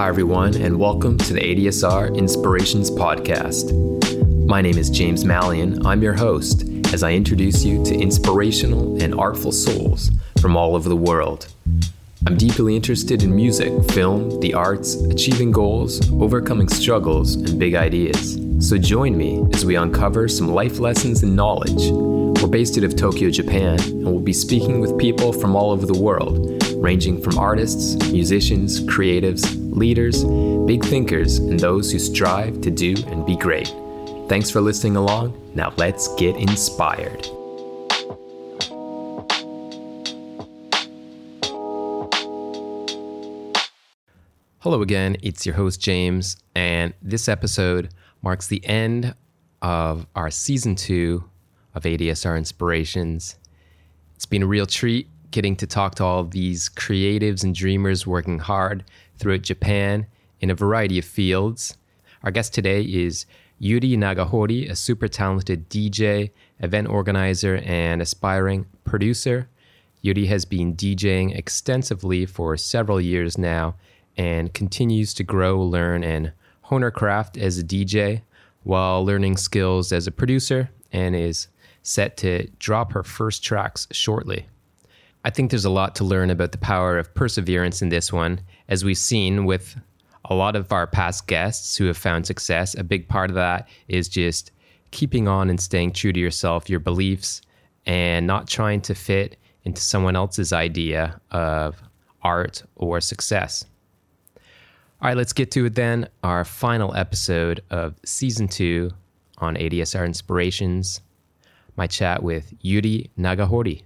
Hi, everyone, and welcome to the ADSR Inspirations Podcast. My name is James Mallion. I'm your host as I introduce you to inspirational and artful souls from all over the world. I'm deeply interested in music, film, the arts, achieving goals, overcoming struggles, and big ideas. So join me as we uncover some life lessons and knowledge. We're based out of Tokyo, Japan, and we'll be speaking with people from all over the world, ranging from artists, musicians, creatives, leaders, big thinkers, and those who strive to do and be great. Thanks for listening along. Now let's get inspired. Hello again, it's your host James, and this episode marks the end of our season two of ADSR Inspirations. It's been a real treat getting to talk to all these creatives and dreamers working hard throughout Japan in a variety of fields. Our guest today is Yuri Nagahori, a super talented DJ, event organizer, and aspiring producer. Yuri has been DJing extensively for several years now and continues to grow, learn, and hone her craft as a DJ while learning skills as a producer and is set to drop her first tracks shortly. I think there's a lot to learn about the power of perseverance in this one. As we've seen with a lot of our past guests who have found success, a big part of that is just keeping on and staying true to yourself, your beliefs, and not trying to fit into someone else's idea of art or success. All right, let's get to it then. Our final episode of season two on ADSR Inspirations. My chat with Yuri Nagahori.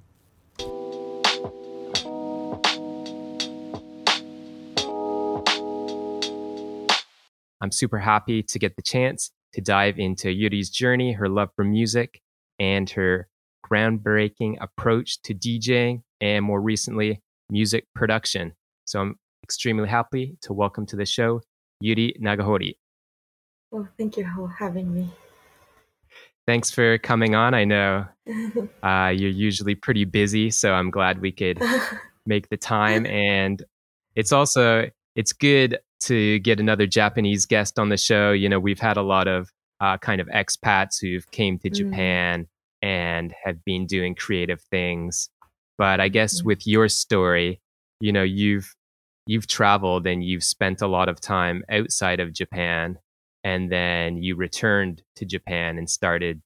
I'm super happy to get the chance to dive into Yuri's journey, her love for music, and her groundbreaking approach to DJing, and more recently, music production. So I'm extremely happy to welcome to the show Yuri Nagahori. Well, thank you for having me. Thanks for coming on. I know uh, you're usually pretty busy, so I'm glad we could make the time. And it's also it's good to get another Japanese guest on the show. You know, we've had a lot of uh, kind of expats who've came to mm. Japan and have been doing creative things. But I guess mm. with your story, you know, you've you've traveled and you've spent a lot of time outside of Japan and then you returned to Japan and started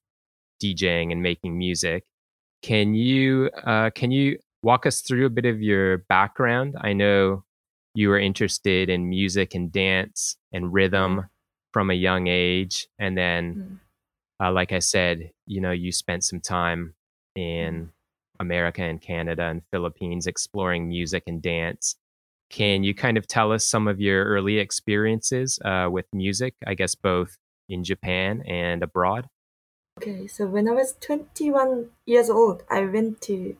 DJing and making music. Can you uh, can you walk us through a bit of your background? I know you were interested in music and dance and rhythm from a young age, and then, mm. uh, like I said, you know, you spent some time in mm. America and Canada and Philippines exploring music and dance. Can you kind of tell us some of your early experiences uh, with music, I guess both in Japan and abroad? Okay, so when I was 21 years old, I went to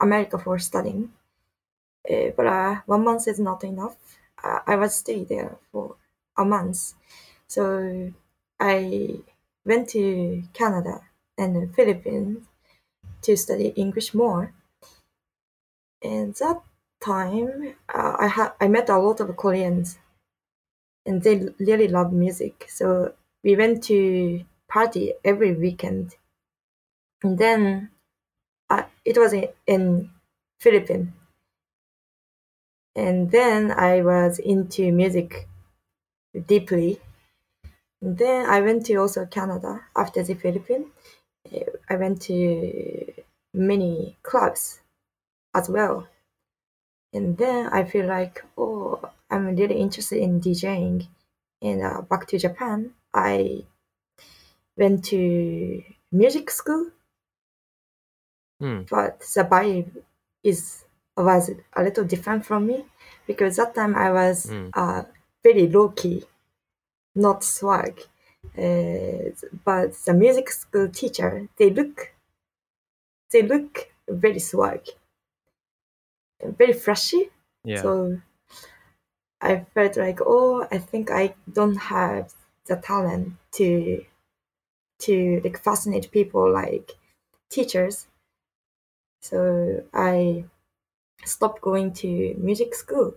America for studying. Uh, but uh, one month is not enough. Uh, I was stay there for a month. So I went to Canada and the Philippines to study English more. And that time, uh, I had I met a lot of Koreans, and they really love music. So we went to party every weekend. And then uh, it was in, in Philippines. And then I was into music deeply. And then I went to also Canada after the Philippines. I went to many clubs as well. And then I feel like, oh, I'm really interested in DJing. And uh, back to Japan, I went to music school. Hmm. But the vibe is was a little different from me because that time I was Hmm. uh, very low key, not swag. Uh, but the music school teacher, they look, they look very swag very flashy. Yeah. So I felt like, oh, I think I don't have the talent to to like fascinate people like teachers. So I stopped going to music school.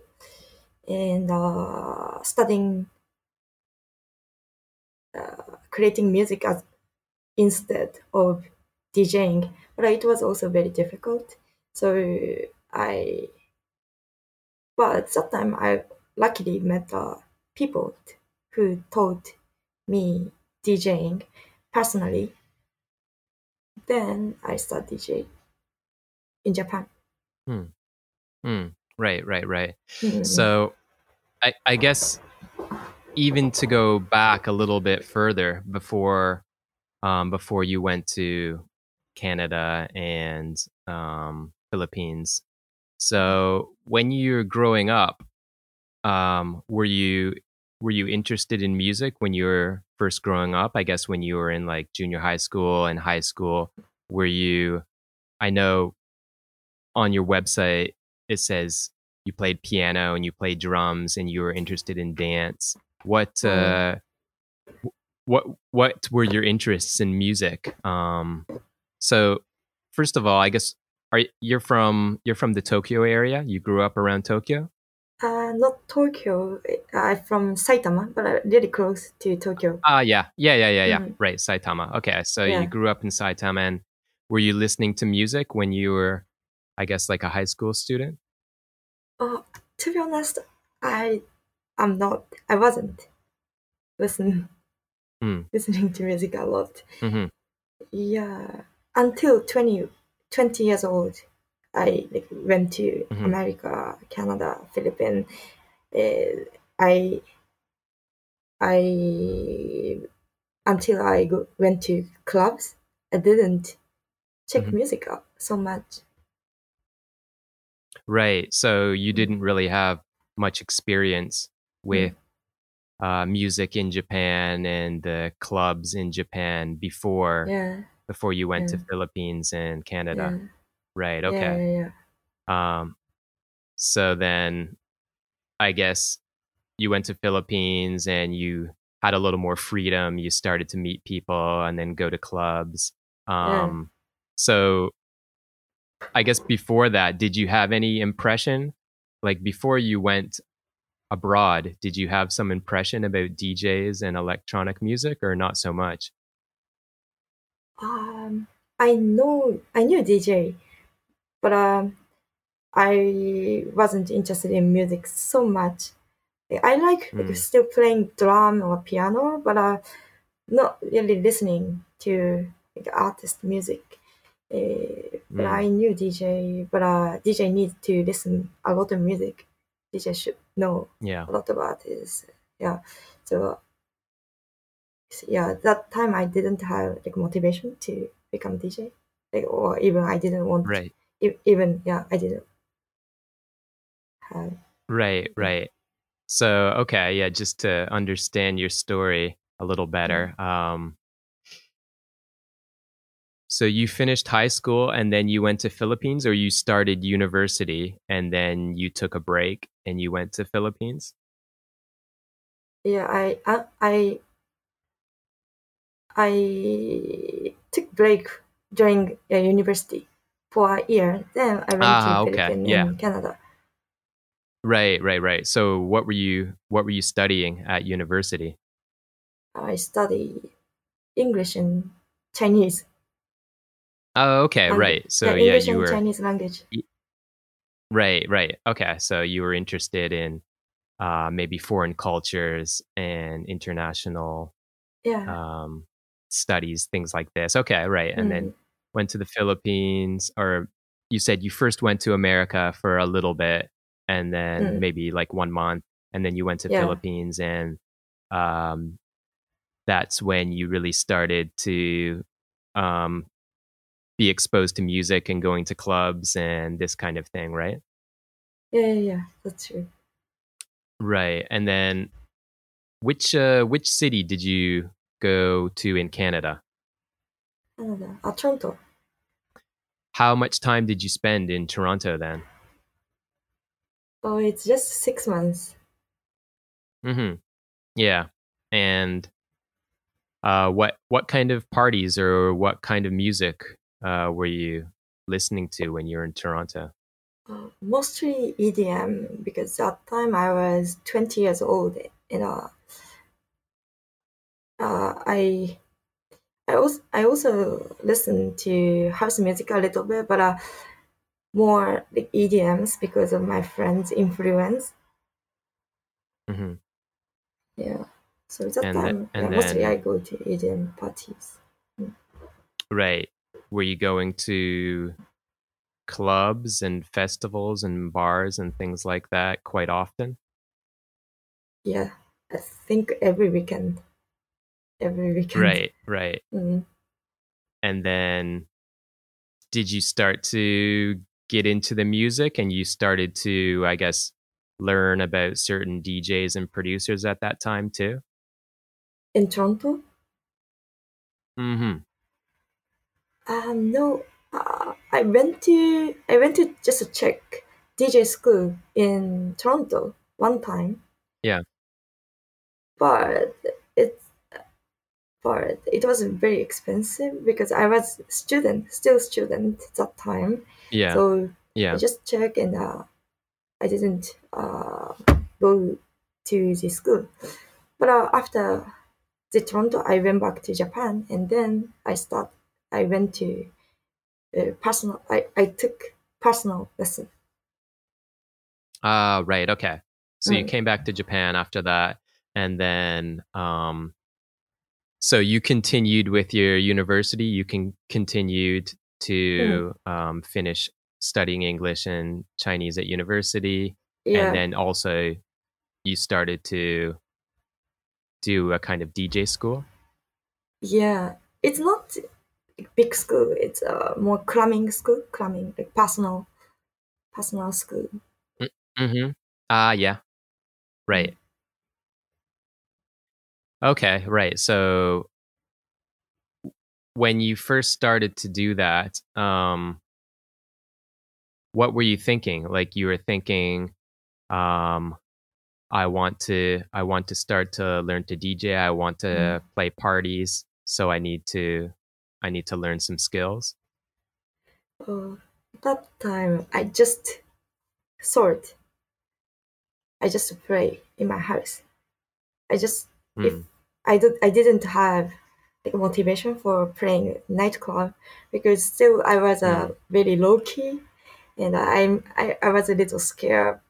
and uh, studying uh, creating music as instead of DJing, but it was also very difficult. So I, but at that time I luckily met uh, people who taught me DJing personally. Then I started DJing in Japan. Hmm. Right, right, right. Mm. So I, I guess even to go back a little bit further before um, before you went to Canada and um, Philippines. So when you were growing up, um, were you were you interested in music when you were first growing up? I guess when you were in like junior high school and high school, were you? I know on your website it says you played piano and you played drums and you were interested in dance. What uh, what what were your interests in music? Um, so first of all, I guess are you're from you're from the Tokyo area? You grew up around Tokyo? Uh, not Tokyo. I'm from Saitama, but uh, really close to Tokyo. Ah, yeah, yeah, yeah, yeah, yeah. Mhm. Right, Saitama. Okay, so Yeah. you grew up in Saitama, and were you listening to music when you were, I guess, like a high school student? Uh, to be honest, I I'm not. I wasn't listen Mm. listening to music a lot. hmm Yeah, until 20, 20 years old, I like, went to Mhm. America, Canada, Philippines. Uh, I I until I go, went to clubs, I didn't check Mhm. music up so much. Right. So you didn't really have much experience with uh, music in Japan and the clubs in Japan before Yeah, before you went to Philippines and Canada. yeah, Right. Okay. yeah, yeah. Um, so then I guess you went to Philippines and you had a little more freedom. You started to meet people and then go to clubs. Um, So I guess before that, did you have any impression? Like before you went abroad, did you have some impression about DJs and electronic music or not so much? Um, I know I knew DJ, but um, I wasn't interested in music so much. I like, Mm. still playing drum or piano, but uh, not really listening to like artist music. Uh, but Mm. I knew DJ, but uh, DJ needs to listen a lot of music. DJ should know Yeah. a lot about artists. Yeah, so yeah, that time I didn't have like motivation to become DJ, like, or even I didn't want Right. e- even yeah I didn't have Right, right. So, okay, yeah, just to understand your story a little better. Um, so you finished high school and then you went to Philippines or you started university and then you took a break and you went to Philippines? yeah I I I, I took break during uh, university for a year. Then I went Ah, to okay, Philippines yeah. Canada. Right, right, right. So what were you what were you studying at university? I study English and Chinese. Oh, okay, And- right. So yeah, yeah, English you and were Chinese language. right, right. Okay, so you were interested in uh maybe foreign cultures and international Yeah. um, studies, things like this. Okay, right. And then Mm. went to the Philippines, or you said you first went to America for a little bit, and then Mm. maybe like one month, and then you went to Yeah. Philippines, and um, that's when you really started to um, be exposed to music and going to clubs and this kind of thing, right? yeah, yeah, yeah, that's true. Right. And then which uh, which city did you go to in Canada? Canada, uh, Toronto. How much time did you spend in Toronto then? Oh, it's just six months. Mm-hmm. Yeah. And uh, what what kind of parties or what kind of music uh, were you listening to when you were in Toronto? Uh, mostly EDM because that time I was 20 years old and uh, uh, I I also I also listen to house music a little bit, but uh, more like EDMs because of my friends' influence. Mm-hmm. Yeah. So that And the- time, and yeah, mostly then- I go to EDM parties. Right. Were you going to clubs and festivals and bars and things like that quite often? Yeah, I think every weekend. Every weekend. Right, right. Mm. And then did you start to get into the music and you started to, I guess, learn about certain DJs and producers at that time too? In Toronto? Mm-hmm. Um, no. Uh, I went to I went to just to check DJ school in Toronto one time. Yeah. But it but it was very expensive because I was student, still student at that time. Yeah. So yeah. I just checked and uh, I didn't uh, go to the school. But uh, after the Toronto, I went back to Japan and then I start. I went to uh, personal. I, I took personal lesson. Ah, right. Okay. So you Mm. came back to Japan after that, and then um, so you continued with your university. You can continued to um, finish studying English and Chinese at university, Yeah, and then also you started to do a kind of DJ school. yeah. It's not big school. It's a more climbing school, climbing like personal, personal school. Mm-hmm. Ah, yeah. Right. Okay, right. So when you first started to do that, um, what were you thinking? Like you were thinking, um, I want to, I want to start to learn to DJ. I want to play parties, so I need to, I need to learn some skills. Uh, that time I just sort. I just pray in my house. I just if Mm, I did I didn't have like motivation for playing nightclub because still I was uh, very low key and I'm I, I was a little scared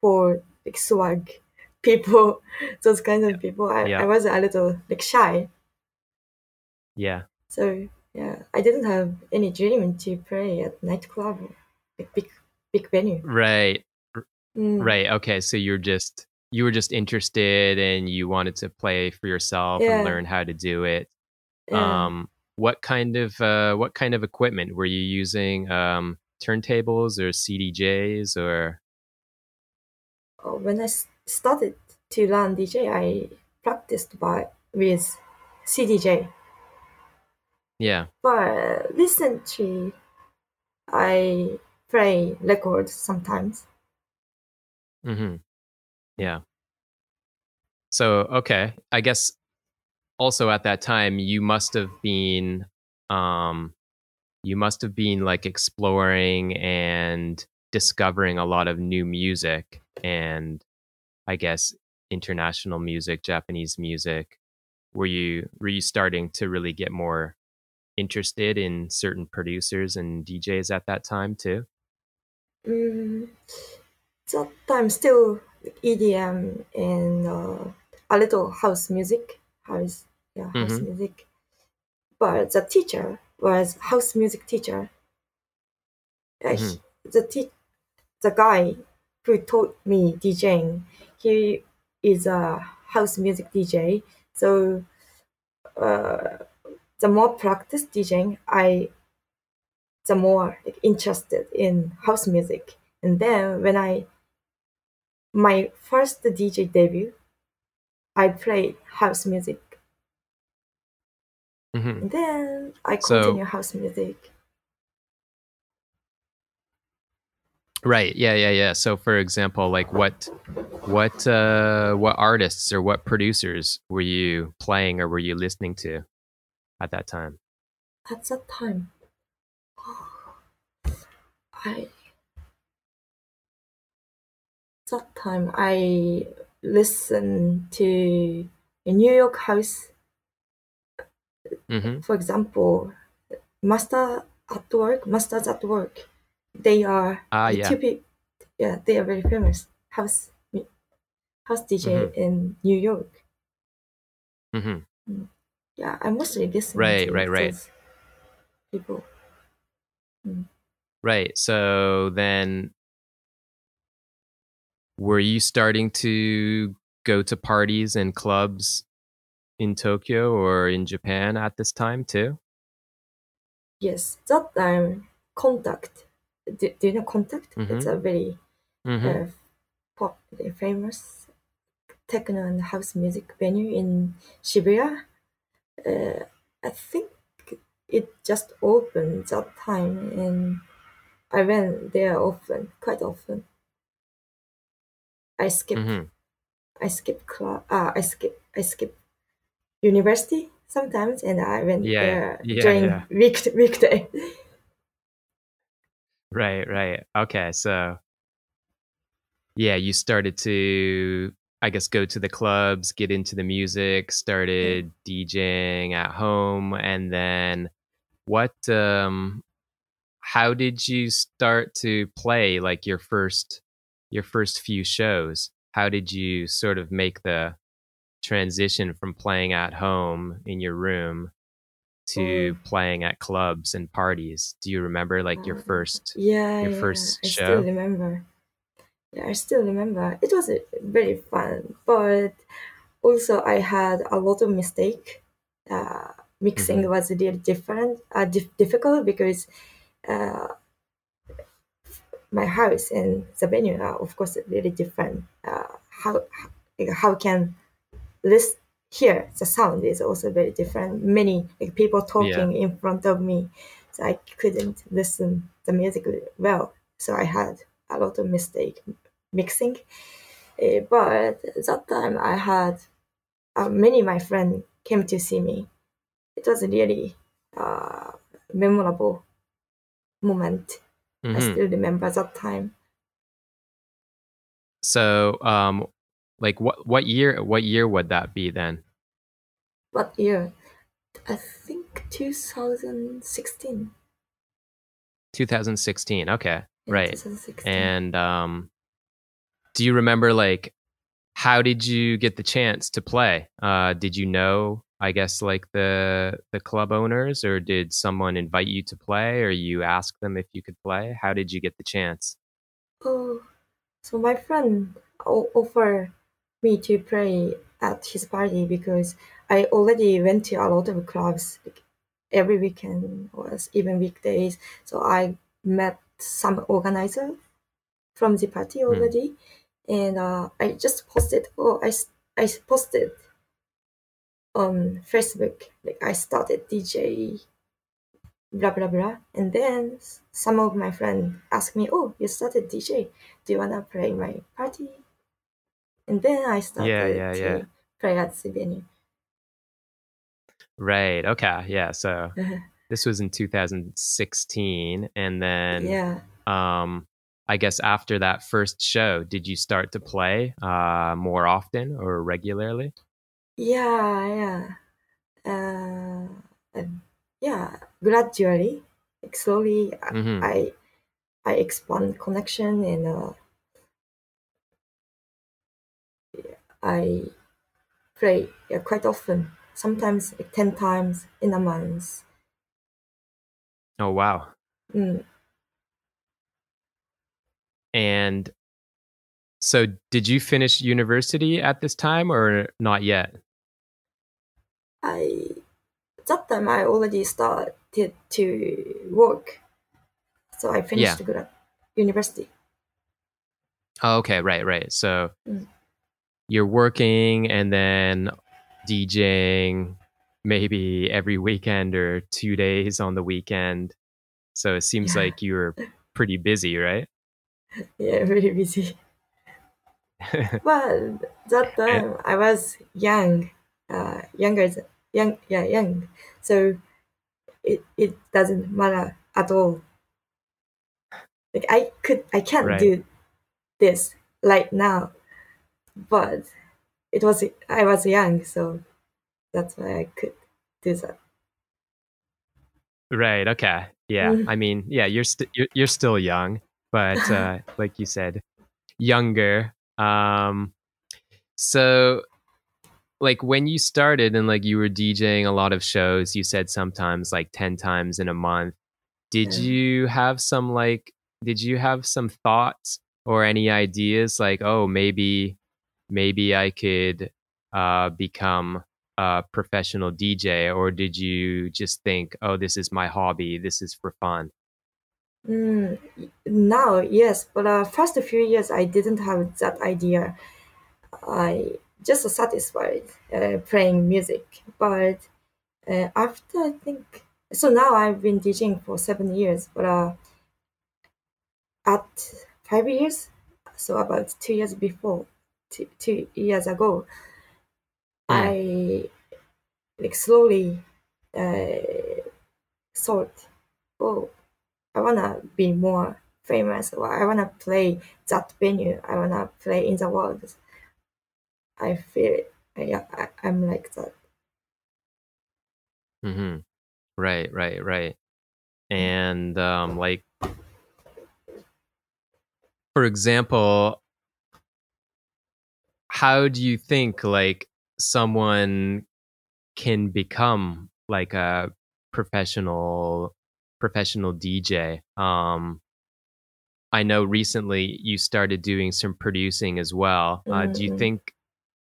for like swag people those kind of people I, Yeah. I was a little like shy yeah. So yeah I didn't have any dream to play at nightclub like big big venue Right. Mm, Right. Okay. So you're just you were just interested and you wanted to play for yourself Yeah. and learn how to do it. yeah. Um, what kind of uh, what kind of equipment were you using? Um, turntables or CDJs or When I started to learn DJ I practiced by with CDJ yeah. But recently, I play records sometimes. Mm-hmm. Yeah. So okay, I guess also at that time you must have been um you must have been like exploring and discovering a lot of new music and I guess international music, Japanese music. Were you were you starting to really get more interested in certain producers and DJs at that time too? Mm, that time still EDM and uh, a little house music, house yeah house Mhm. music. But the teacher was house music teacher. He- Mhm. the te- the guy who taught me DJing, he is a house music DJ. So uh, the more practice DJing, I the more like, interested in house music. And then when I my first DJ debut, I played house music. hmm And then I So- continue house music. Right. Yeah. Yeah. Yeah. So, for example, like what, what, uh, what artists or what producers were you playing or were you listening to at that time? At that time, I that time I listened to a New York house. Mm-hmm. For example, Master at Work, Masters at Work. They are Ah, yeah. two people. Yeah, they are very famous house house DJ in New York. Mm-hmm. Yeah, I mostly listen Right, right, right. people. Right. So then were you starting to go to parties and clubs in Tokyo or in Japan at this time too? Yes, that time Contact. Do, do you know Contact? It's a very Mm-hmm. uh, pop, famous techno and house music venue in Shibuya. Uh, I think it just opened that time, and I went there often, quite often. I skip, Mm-hmm. I skip class, uh, I skip, I skip university sometimes, and I went Yeah, there yeah, during yeah. week weekday. Right, right. Okay, so yeah, you started to I guess go to the clubs, get into the music, started DJing at home and then what um how did you start to play like your first your first few shows? How did you sort of make the transition from playing at home in your room to Oh. playing at clubs and parties? Do you remember like your Uh, first Yeah, your yeah, first I show? still remember. Yeah, I still remember. It was uh, very fun, but also I had a lot of mistake. Uh, mixing Mhm. was really different, uh, dif- difficult because uh, my house and the venue are of course really different. Uh, how how can this here the sound is also very different. Many like, people talking in front of me, so I couldn't listen the music well. So I had a lot of mistake mixing. Uh, but that time I had uh, many of my friends came to see me. It was a really uh, memorable moment. I Mhm. still remember that time. So, um, like what what year what year would that be then? What year? I think 2016. 2016. Okay. Right. 2016. And um do you remember like how did you get the chance to play? Uh did you know I guess like the the club owners or did someone invite you to play or you ask them if you could play? How did you get the chance? Oh, so my friend offered me to play at his party because I already went to a lot of clubs like, every weekend or even weekdays. So I met some organizer from the party already, and uh, I just posted. Oh, I I posted on Facebook like I started DJ blah blah blah and then some of my friends asked me oh you started dj do you want to play my party and then i started Yeah, yeah, to yeah. play at the venue Right. Okay. Yeah. So Uh-huh. This was in 2016 and then yeah. um i guess after that first show did you start to play uh more often or regularly? Yeah yeah. Uh, yeah gradually like slowly I- Mhm. i i expand connection and uh, i play yeah, quite often sometimes like 10 times in a month oh wow mm. and so did you finish university at this time or not yet I that time I already started to work, so I finished Yeah. grad university. oh, okay right right so Mm. you're working and then djing maybe every weekend or two days on the weekend so it seems Yeah. like you were pretty busy right Yeah, very busy. But that time I was young, uh, younger, th- young, yeah, young. So it it doesn't matter at all. Like I could, I can't Right. do this like now, but it was I was young, so that's why I could do that. Right. Okay. Yeah. Mm. I mean, yeah, you're st- you're, you're still young, but uh, like you said, younger. Um, so, like when you started and like you were DJing a lot of shows, you said sometimes like ten times in a month. Did Yeah. you have some like? Did you have some thoughts or any ideas like, oh, maybe, maybe I could uh, become professional DJ, or did you just think, oh, this is my hobby, this is for fun? Mm, now, yes, but uh, first few years I didn't have that idea. I just satisfied uh, playing music, but uh, after I think so now I've been DJing for seven years, but uh, at five years, so about two years before, two, two years ago. I like slowly uh, thought, oh, I wanna be more famous, or I wanna play that venue, I wanna play in the world. I feel it. Yeah, I, I'm like that. hmm Right, right, right. And um, like, for example, how do you think like someone can become like a professional professional DJ? Um, I know recently you started doing some producing as well. Uh, do you Mhm. think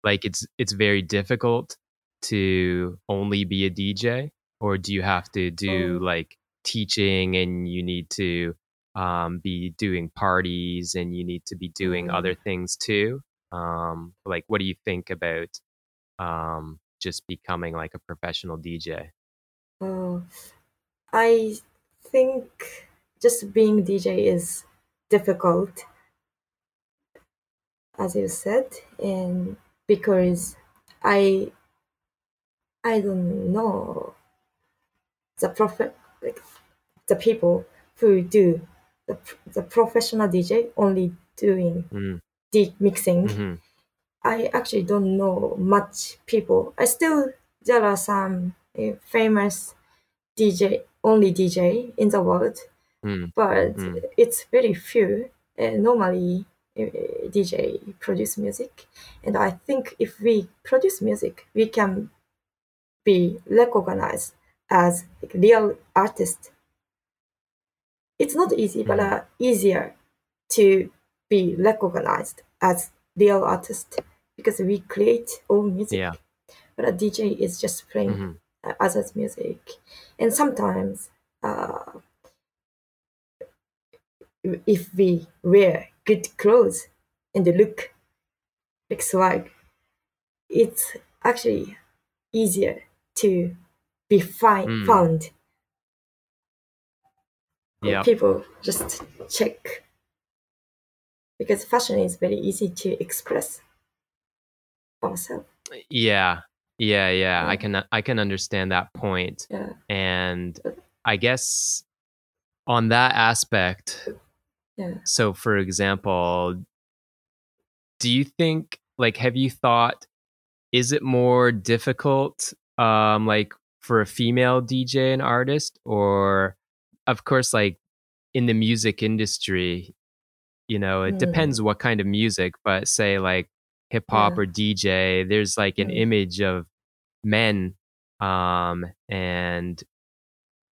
like it's it's very difficult to only be a DJ, or do you have to do Oh. like teaching and you need to um, be doing parties and you need to be doing Mm. other things too? Um, like, what do you think about um, just becoming like a professional DJ? Oh, I think just being DJ is difficult, as you said, and because I I don't know the prof like the people who do the the professional DJ only doing Mm, deep mixing. hmm I actually don't know much people. I still there are some uh, famous DJ only DJ in the world, mm, but mm. it's very few. Uh, normally, uh, DJ produce music, and I think if we produce music, we can be recognized as like, real artist. It's not easy, but Mhm. uh, easier to be recognized as real artist because we create own music. Yeah. But a DJ is just playing hmm uh, others' music, and sometimes uh, if we wear good clothes and look like swag, it's actually easier to be find, Mm. found. Yeah. People just check because fashion is very easy to express ourselves. Yeah. Yeah, yeah. I can I can understand that point. Yeah. And I guess on that aspect, Yeah. so for example, do you think like have you thought is it more difficult um like for a female DJ and artist or of course like in the music industry, you know, it Mm. depends what kind of music, but say like hip hop Yeah. or DJ, there's like an image of men um and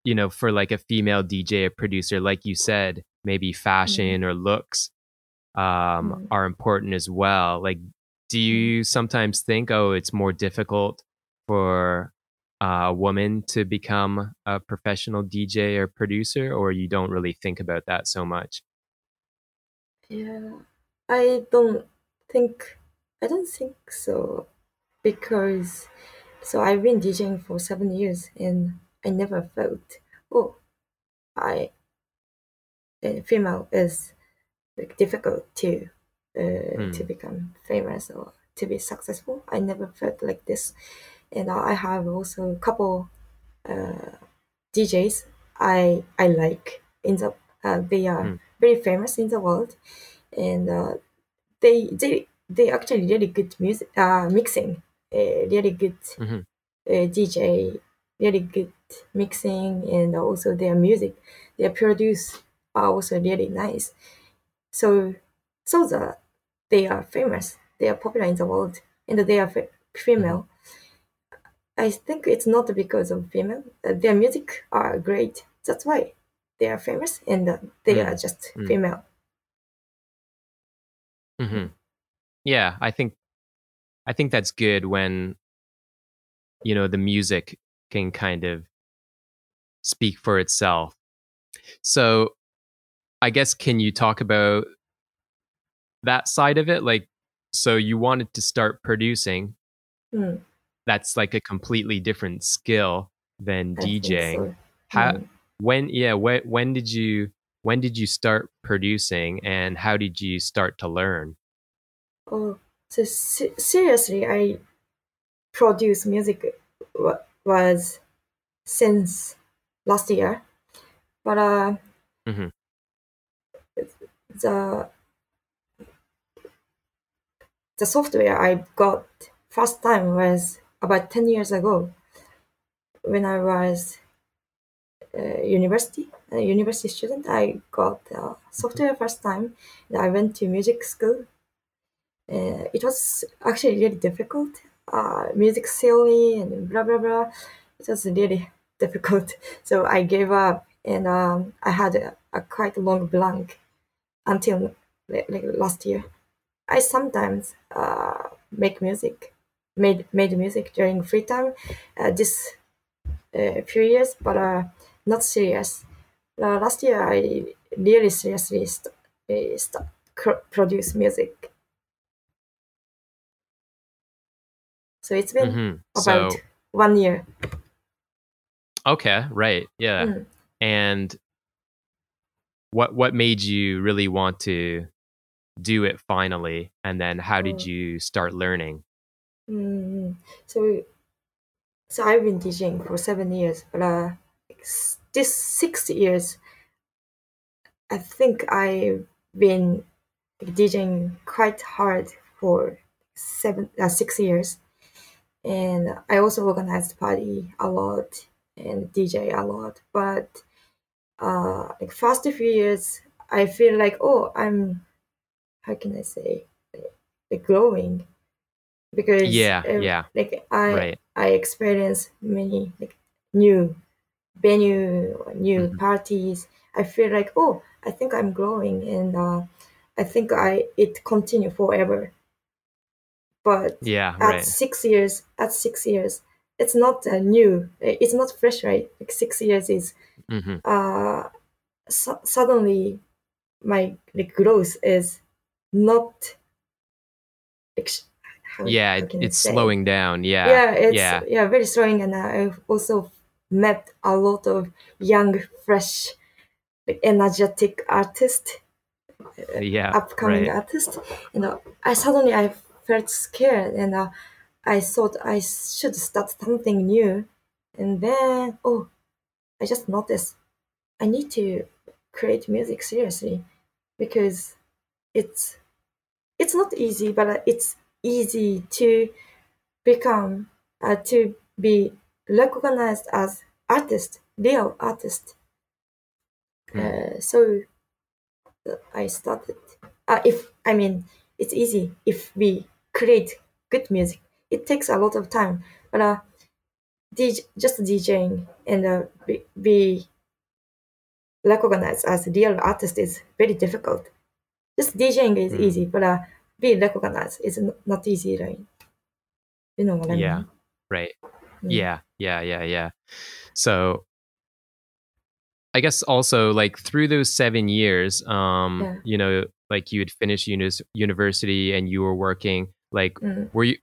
you know for like a female DJ or producer like you said, maybe fashion or looks um Mm. are important as well. Like do you sometimes think oh it's more difficult for a woman to become a professional DJ or producer or you don't really think about that so much? Yeah, I don't think I don't think so because so I've been DJing for seven years and I never felt oh I a female is like difficult to uh, to Hmm. become famous or to be successful. I never felt like this, and I have also a couple uh, DJs I I like in the uh, they are Hmm. very famous in the world and uh, they they they actually really good music uh, mixing, uh, really good Mhm. uh, DJ, really good mixing, and also their music, their produce are also really nice. So so that they are famous, they are popular in the world, and they are fe- female. I think it's not because of female. Uh, their music are great. That's why they are famous, and uh, they Mm. are just Mm. female. hmm Yeah, I think I think that's good when you know the music can kind of speak for itself. So, I guess can you talk about that side of it? Like, so you wanted to start producing. Mm, That's like a completely different skill than I DJing. so. How Mm. when yeah when when did you when did you start producing and how did you start to learn? Oh, so se- seriously, I produce music wa- was since last year, but uh, Mhm. the the software I got first time was about ten years ago, when I was uh, university a university student. I got uh, software first time. and I went to music school. Uh, it was actually really difficult. Uh, music theory and blah blah blah. It was really difficult. So I gave up, and um, I had a, a quite long blank until like, last year. I sometimes uh, make music, made made music during free time. Uh, this uh, few years, but uh, not serious. Last year, I really seriously st- uh, st- produce music. So it's been Mhm. about So one year. okay, right. Yeah. Mm. And what what made you really want to do it finally and then how did Oh. you start learning? Mm. So, so I've been teaching for seven years, but uh, this six years, I think I've been teaching quite hard for seven, uh, six years, and I also organized party a lot and DJ a lot. But uh, like first few years, I feel like oh, I'm how can I say like growing because Yeah, uh, yeah. like I Right. I experience many like new venue, new Mhm. parties. I feel like oh, I think I'm growing, and uh, I think I it continue forever. But Yeah, at right. six years, at six years, it's not uh, new. It's not fresh, right? Like six years is Mhm. uh su- suddenly my like growth is not how, Yeah, how it, can I it's say? slowing down. Yeah. yeah it's yeah. yeah. very strong and i've also met a lot of young fresh energetic artists Yeah. upcoming right. artists you know i suddenly i felt scared and uh, i thought i should start something new and then oh i just noticed i need to create music seriously because it's it's not easy but uh, it's easy to become uh, to be recognized as artist, real artist. Mm. Uh, so uh, I started. Uh, if I mean, it's easy if we create good music. It takes a lot of time, but uh, DJ, just DJing and uh, be, be recognized as a real artist is very difficult. Just DJing is Mm. easy, but uh, be recognized is not easy, right? You know what I Yeah. mean? Right. Mm. Yeah. Yeah. Yeah. Yeah. So I guess also like through those seven years, um, Yeah. you know, like you had finished unis- university and you were working. Like, Mm. were you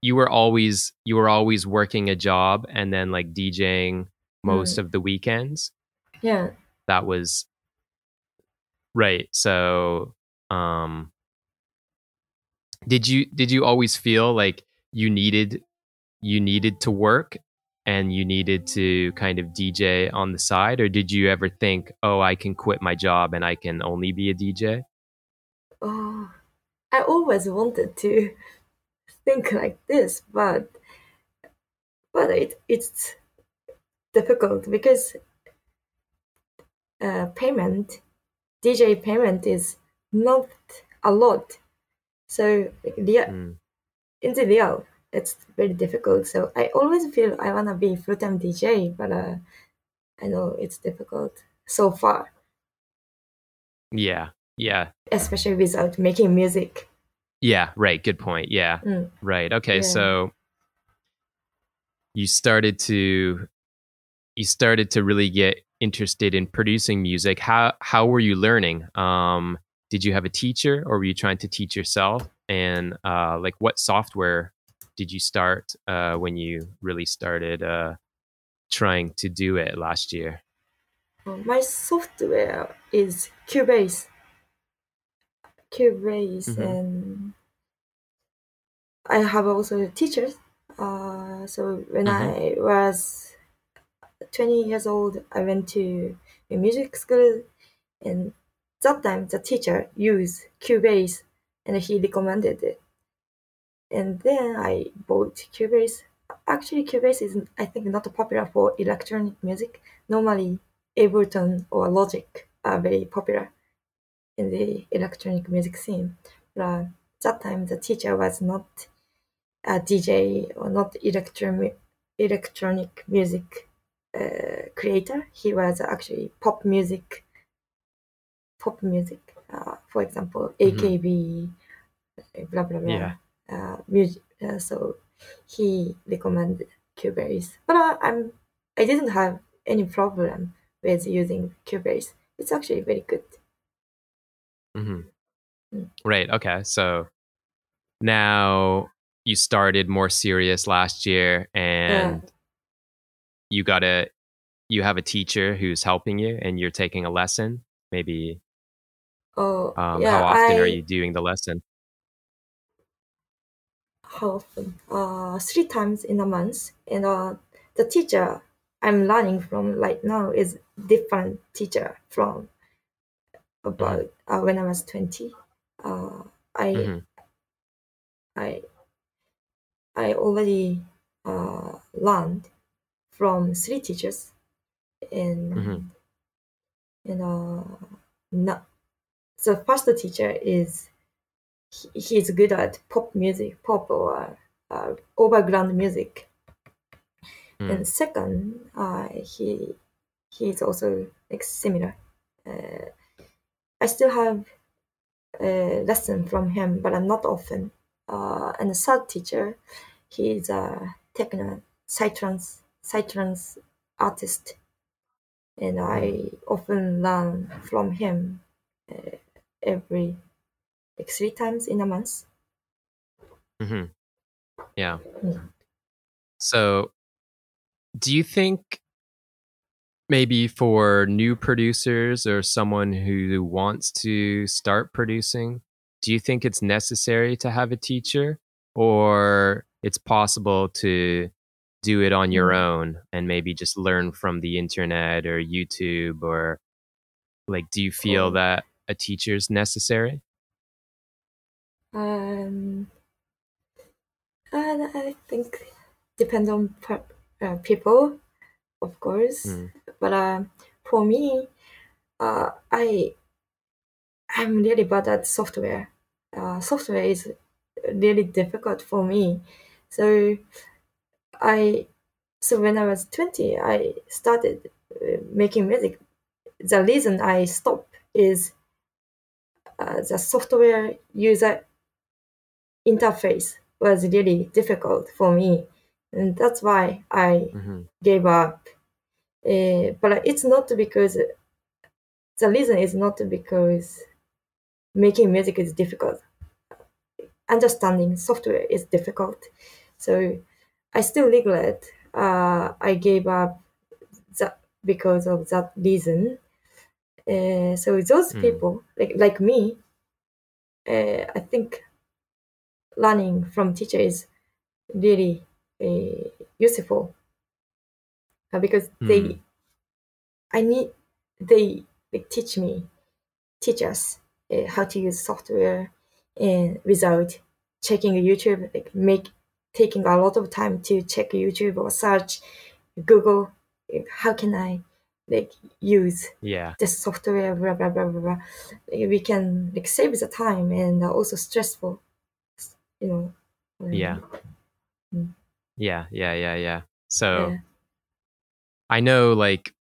you were always you were always working a job and then like DJing most of the weekends? Yeah. That was right. So, um, did you did you always feel like you needed you needed to work and you needed to kind of DJ on the side or did you ever think, "Oh, I can quit my job and I can only be a DJ?" Oh, I always wanted to think like this, but but it it's difficult because uh, payment DJ payment is not a lot. So real, Mm. in the real, it's very difficult. So I always feel I wanna be full time DJ, but uh, I know it's difficult so far, Yeah. Yeah. especially without making music. Yeah. Right. Good point. Yeah. Mm. Right. Okay. Yeah. So you started to you started to really get interested in producing music. How how were you learning? Um, did you have a teacher, or were you trying to teach yourself? And uh, like, what software did you start uh, when you really started uh, trying to do it last year? Uh, My software is Cubase. Cubase Mhm. and I have also teachers. Uh, so when I was 20 years old, I went to a music school, and that time the teacher used Cubase, and he recommended it. And then I bought Cubase. Actually, Cubase is I think not popular for electronic music. Normally, Ableton or Logic are very popular in the electronic music scene. But that time, the teacher was not a DJ or not electronic electronic music uh, creator. He was actually pop music. Pop music, uh, for example. AKB, blah blah blah. Yeah. Uh, music. Uh, so he recommended Cubase, but uh, I'm I didn't have any problem with using Cubase. It's actually very good. Hmm Mm. Right. Okay. So now you started more serious last year, and you got a you have a teacher who's helping you, and you're taking a lesson. Maybe Oh, um, yeah. how often I, are you doing the lesson? how often? Uh, three times in a month. And uh, the teacher I'm learning from right now is different teacher from about uh, when I was 20. Uh, I Mhm. I I already uh, learned from three teachers, and Mhm. and uh, not the first teacher is he, he's good at pop music, pop or uh, overground music. Mm. And second, uh, he he's also like similar. Uh, I still have a lesson from him, but I'm not often. Uh, and the third teacher, he's a techno psytrance psytrance artist, and I often learn from him uh, every like three times in a month. Mm-hmm. Yeah. Mm. So, do you think maybe for new producers or someone who wants to start producing, do you think it's necessary to have a teacher or it's possible to do it on your Mm. own and maybe just learn from the internet or YouTube or like do you feel that a teacher is necessary? Um, and I think depends on per, uh, people, of course. Mm. But uh, for me, uh, I I'm really bad at software. Uh, software is really difficult for me. So I so when I was twenty, I started uh, making music. The reason I stopped is uh, the software user interface was really difficult for me, and that's why I hmm gave up. Uh, but it's not because the reason is not because making music is difficult. Understanding software is difficult. So I still regret uh, I gave up that because of that reason. Uh, so those Mm. people like like me, uh, I think learning from teacher is really uh, useful uh, because they Mm. I need they they teach me teach us uh, how to use software and without checking YouTube, like make taking a lot of time to check YouTube or search Google. like, How can I like use Yeah. the software? Blah blah blah blah. blah. We can like save the time and also stressful. You know. um, Yeah. Mm. Yeah. Yeah. Yeah. Yeah. So yeah. I know like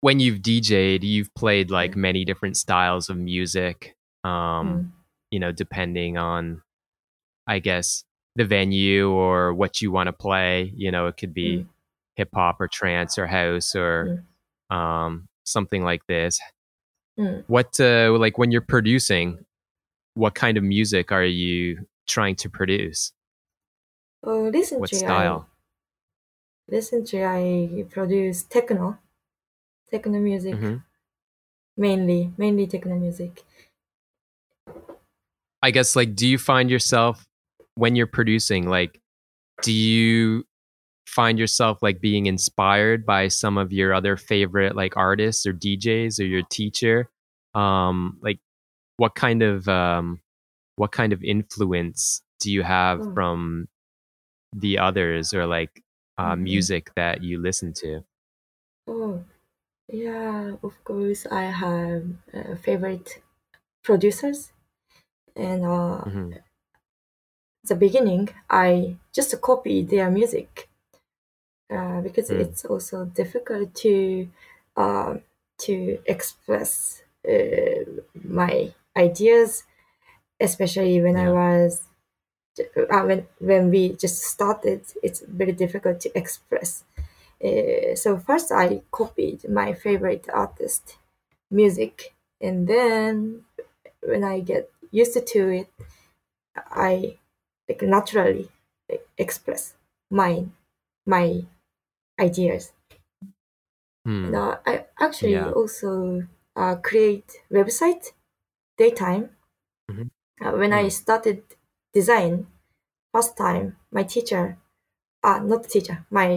when you've DJ'd, you've played like many different styles of music. Um, Mm. you know, depending on I guess the venue or what you want to play. You know, it could be Mm. hip hop or trance or house or um something like this. Mm. What uh like when you're producing, what kind of music are you trying to produce? Oh, recently What style? I recently I produce techno, techno music Mhm. mainly, mainly techno music. I guess like do you find yourself when you're producing like do you find yourself like being inspired by some of your other favorite like artists or DJs or your teacher um like what kind of um what kind of influence do you have Mm. from the others or like uh, Mhm. music that you listen to Oh, yeah, of course I have uh, favorite producers and uh, Mhm. the beginning I just copied their music uh, because Mm. it's also difficult to um, to express uh, my ideas, especially when I was uh, when when we just started. It's very difficult to express. Uh, so first I copied my favorite artist music, and then when I get used to it, I like naturally like, express my my ideas. Hmm. And uh, I actually Yeah. also uh, create website daytime. Mhm. Uh, when I Mm. started design first time, my teacher, uh, not teacher, my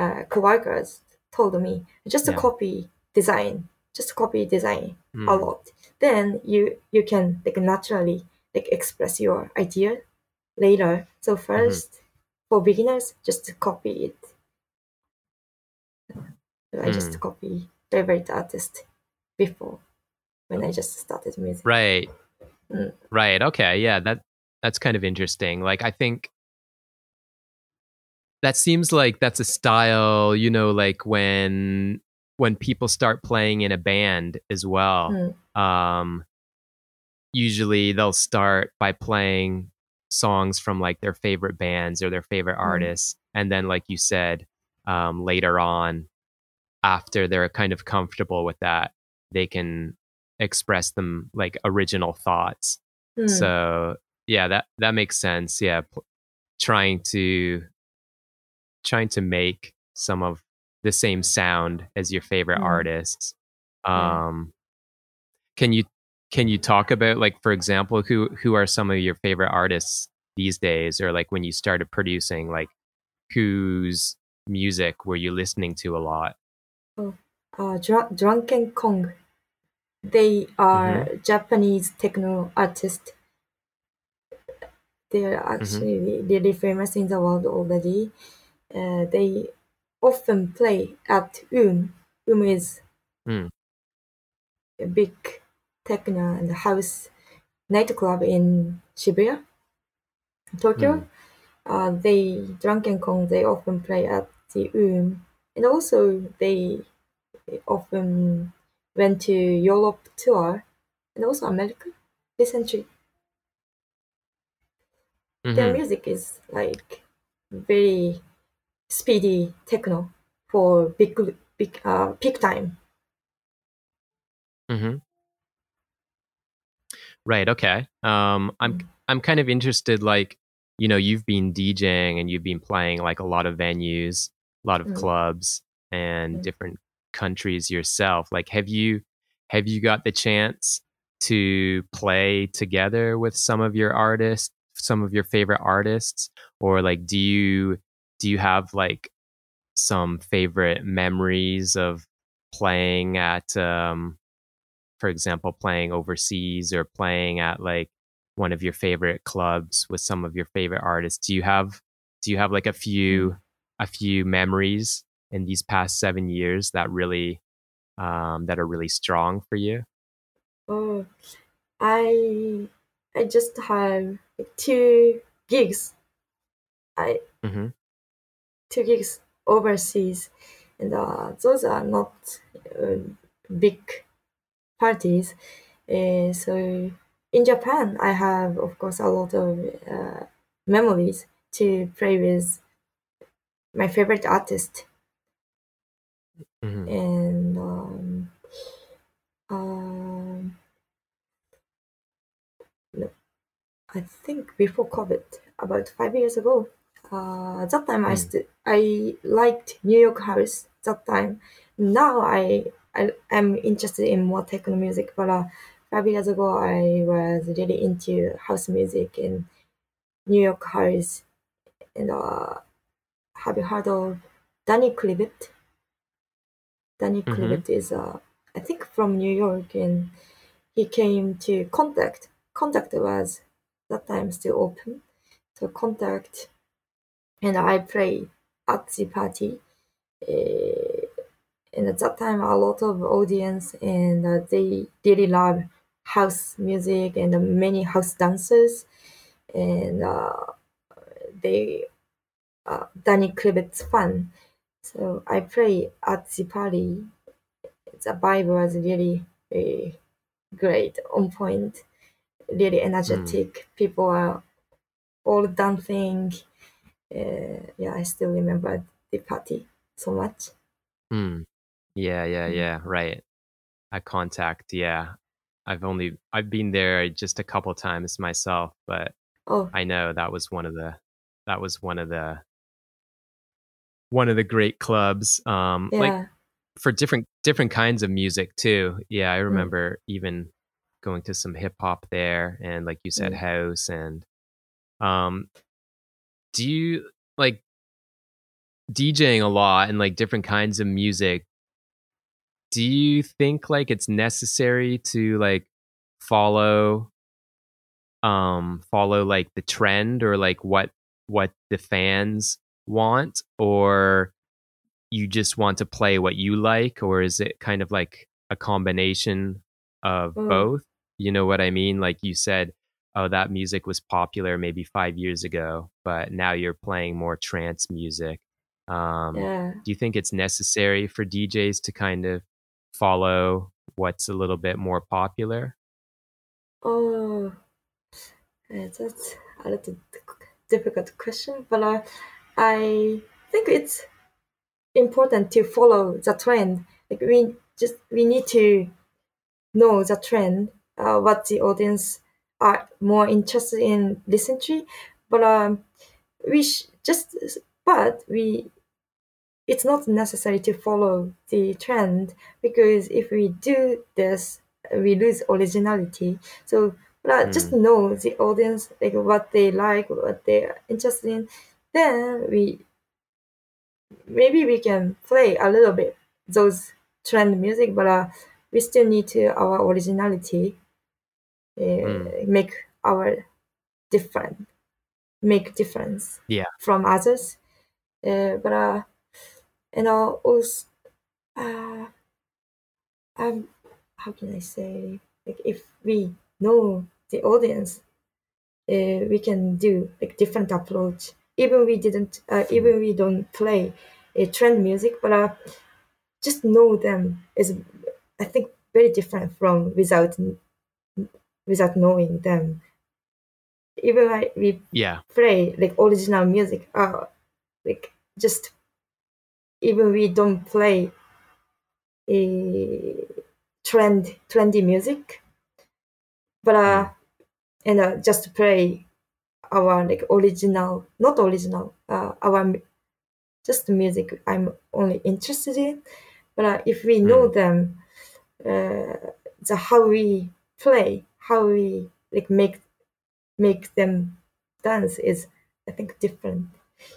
uh, coworkers told me just to Yeah. copy design, just copy design a Mm. lot. Then you you can like naturally like express your idea later. So 1st for beginners, just to copy it. I just Mm. copy favorite artist before when I just started music. Right. Mm. Right. Okay. Yeah. That that's kind of interesting. Like I think that seems like that's a style, you know, like when when people start playing in a band as well. Mm. Um usually they'll start by playing songs from like their favorite bands or their favorite Mm. artists and then like you said um later on after they're kind of comfortable with that they can express them like original thoughts Mm. so yeah that that makes sense yeah pl- trying to trying to make some of the same sound as your favorite Mm. artists Yeah. um can you can you talk about like for example who who are some of your favorite artists these days or like when you started producing like whose music were you listening to a lot uh, Dra- Drunken Kong. They are Mm-hmm. Japanese techno artists. They are Mm-hmm. actually really famous in the world already. Uh, they often play at UM. UM is Mm. a big techno and house nightclub in Shibuya, Tokyo. Mm. Uh, they Drunken Kong. They often play at the UM, and also they often went to Europe tour and also America recently. Their Mhm. music is like very speedy techno for big big uh, peak time. Mhm. Right. Okay. Um, I'm Mm. I'm kind of interested. Like, you know, you've been DJing and you've been playing like a lot of venues, a lot of Mm. clubs, and Mm. different countries yourself. Like, have you have you got the chance to play together with some of your artists, some of your favorite artists, or like, do you do you have like some favorite memories of playing at um for example playing overseas or playing at like one of your favorite clubs with some of your favorite artists. Do you have do you have like a few Mm. a few memories in these past seven years that really um, that are really strong for you? Oh, I I just have two gigs. I hmm two gigs overseas, and uh, those are not uh, big parties. Uh, so in Japan, I have of course a lot of uh, memories to play with my favorite artist, hmm and um, um, no, I think before COVID, about five years ago. Uh, that time I Mm. st- I liked New York house. That time, now I I am interested in more techno music. But uh, five years ago, I was really into house music and New York house. And uh, have you heard of Danny Krivit? Danny. Krivit is uh, I think from New York, and he came to Contact. Contact was that time still open, so Contact, and I played at the party. Uh, and at that time, a lot of audience, and uh, they really love house music and uh, many house dancers, and uh, they uh, Danny Krivit's fan. So I play at the party. The vibe was really uh, great, on point, really energetic. People are all dancing. Uh, yeah, I still remember the party so much. Mm. Yeah, yeah, Mm. yeah. Right. At contact. Yeah. I've only I've been there just a couple times myself, but Oh, I know that was one of the that was one of the one of the great clubs. Um like yeah. for different different kinds of music too. Yeah, I Mm. remember even going to some hip hop there and like you said Mm. house and um do you like DJing a lot and like different kinds of music do you think like it's necessary to like follow um follow like the trend or like what what the fans want or you just want to play what you like or is it kind of like a combination of Mm. both you know what i mean like you said oh that music was popular maybe 5 years ago but now you're playing more trance music um Yeah. do you think it's necessary for DJs to kind of follow what's a little bit more popular? Oh, uh, that's a little difficult question, but uh, I think it's important to follow the trend. Like we just we need to know the trend, uh, what the audience are more interested in listen to, but um, we sh- just but we it's not necessary to follow the trend because if we do this, we lose originality. So but, uh, just Mm. know the audience like what they like, what they're interested in. Then we maybe we can play a little bit those trend music, but uh, we still need to our originality, Mm. make our different, make difference Yeah. from others. Uh, but uh, you know also, uh, um, how can I say? Like if we know the audience, uh, we can do like different approach. Even we didn't, uh, even we don't play a trend music, but uh, just know them is I think very different from without without knowing them. Even like we Yeah. play like original music, uh, like just even we don't play a trend trendy music, but uh, Mm. and uh, just play our like original, not original, uh, our just music I'm only interested in. But uh, if we know them, uh, the how we play, how we like make make them dance is I think different.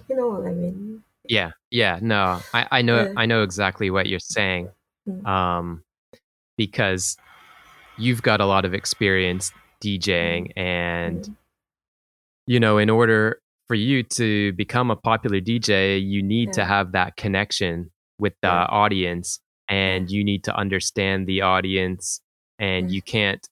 You know what I mean? Yeah. Yeah. No, I, I know Yeah. I know exactly what you're saying. Mm. Um because you've got a lot of experience DJing, and Mm. you know, in order for you to become a popular DJ, you need to have that connection with the Yeah. audience, and you need to understand the audience, and Yeah. you can't.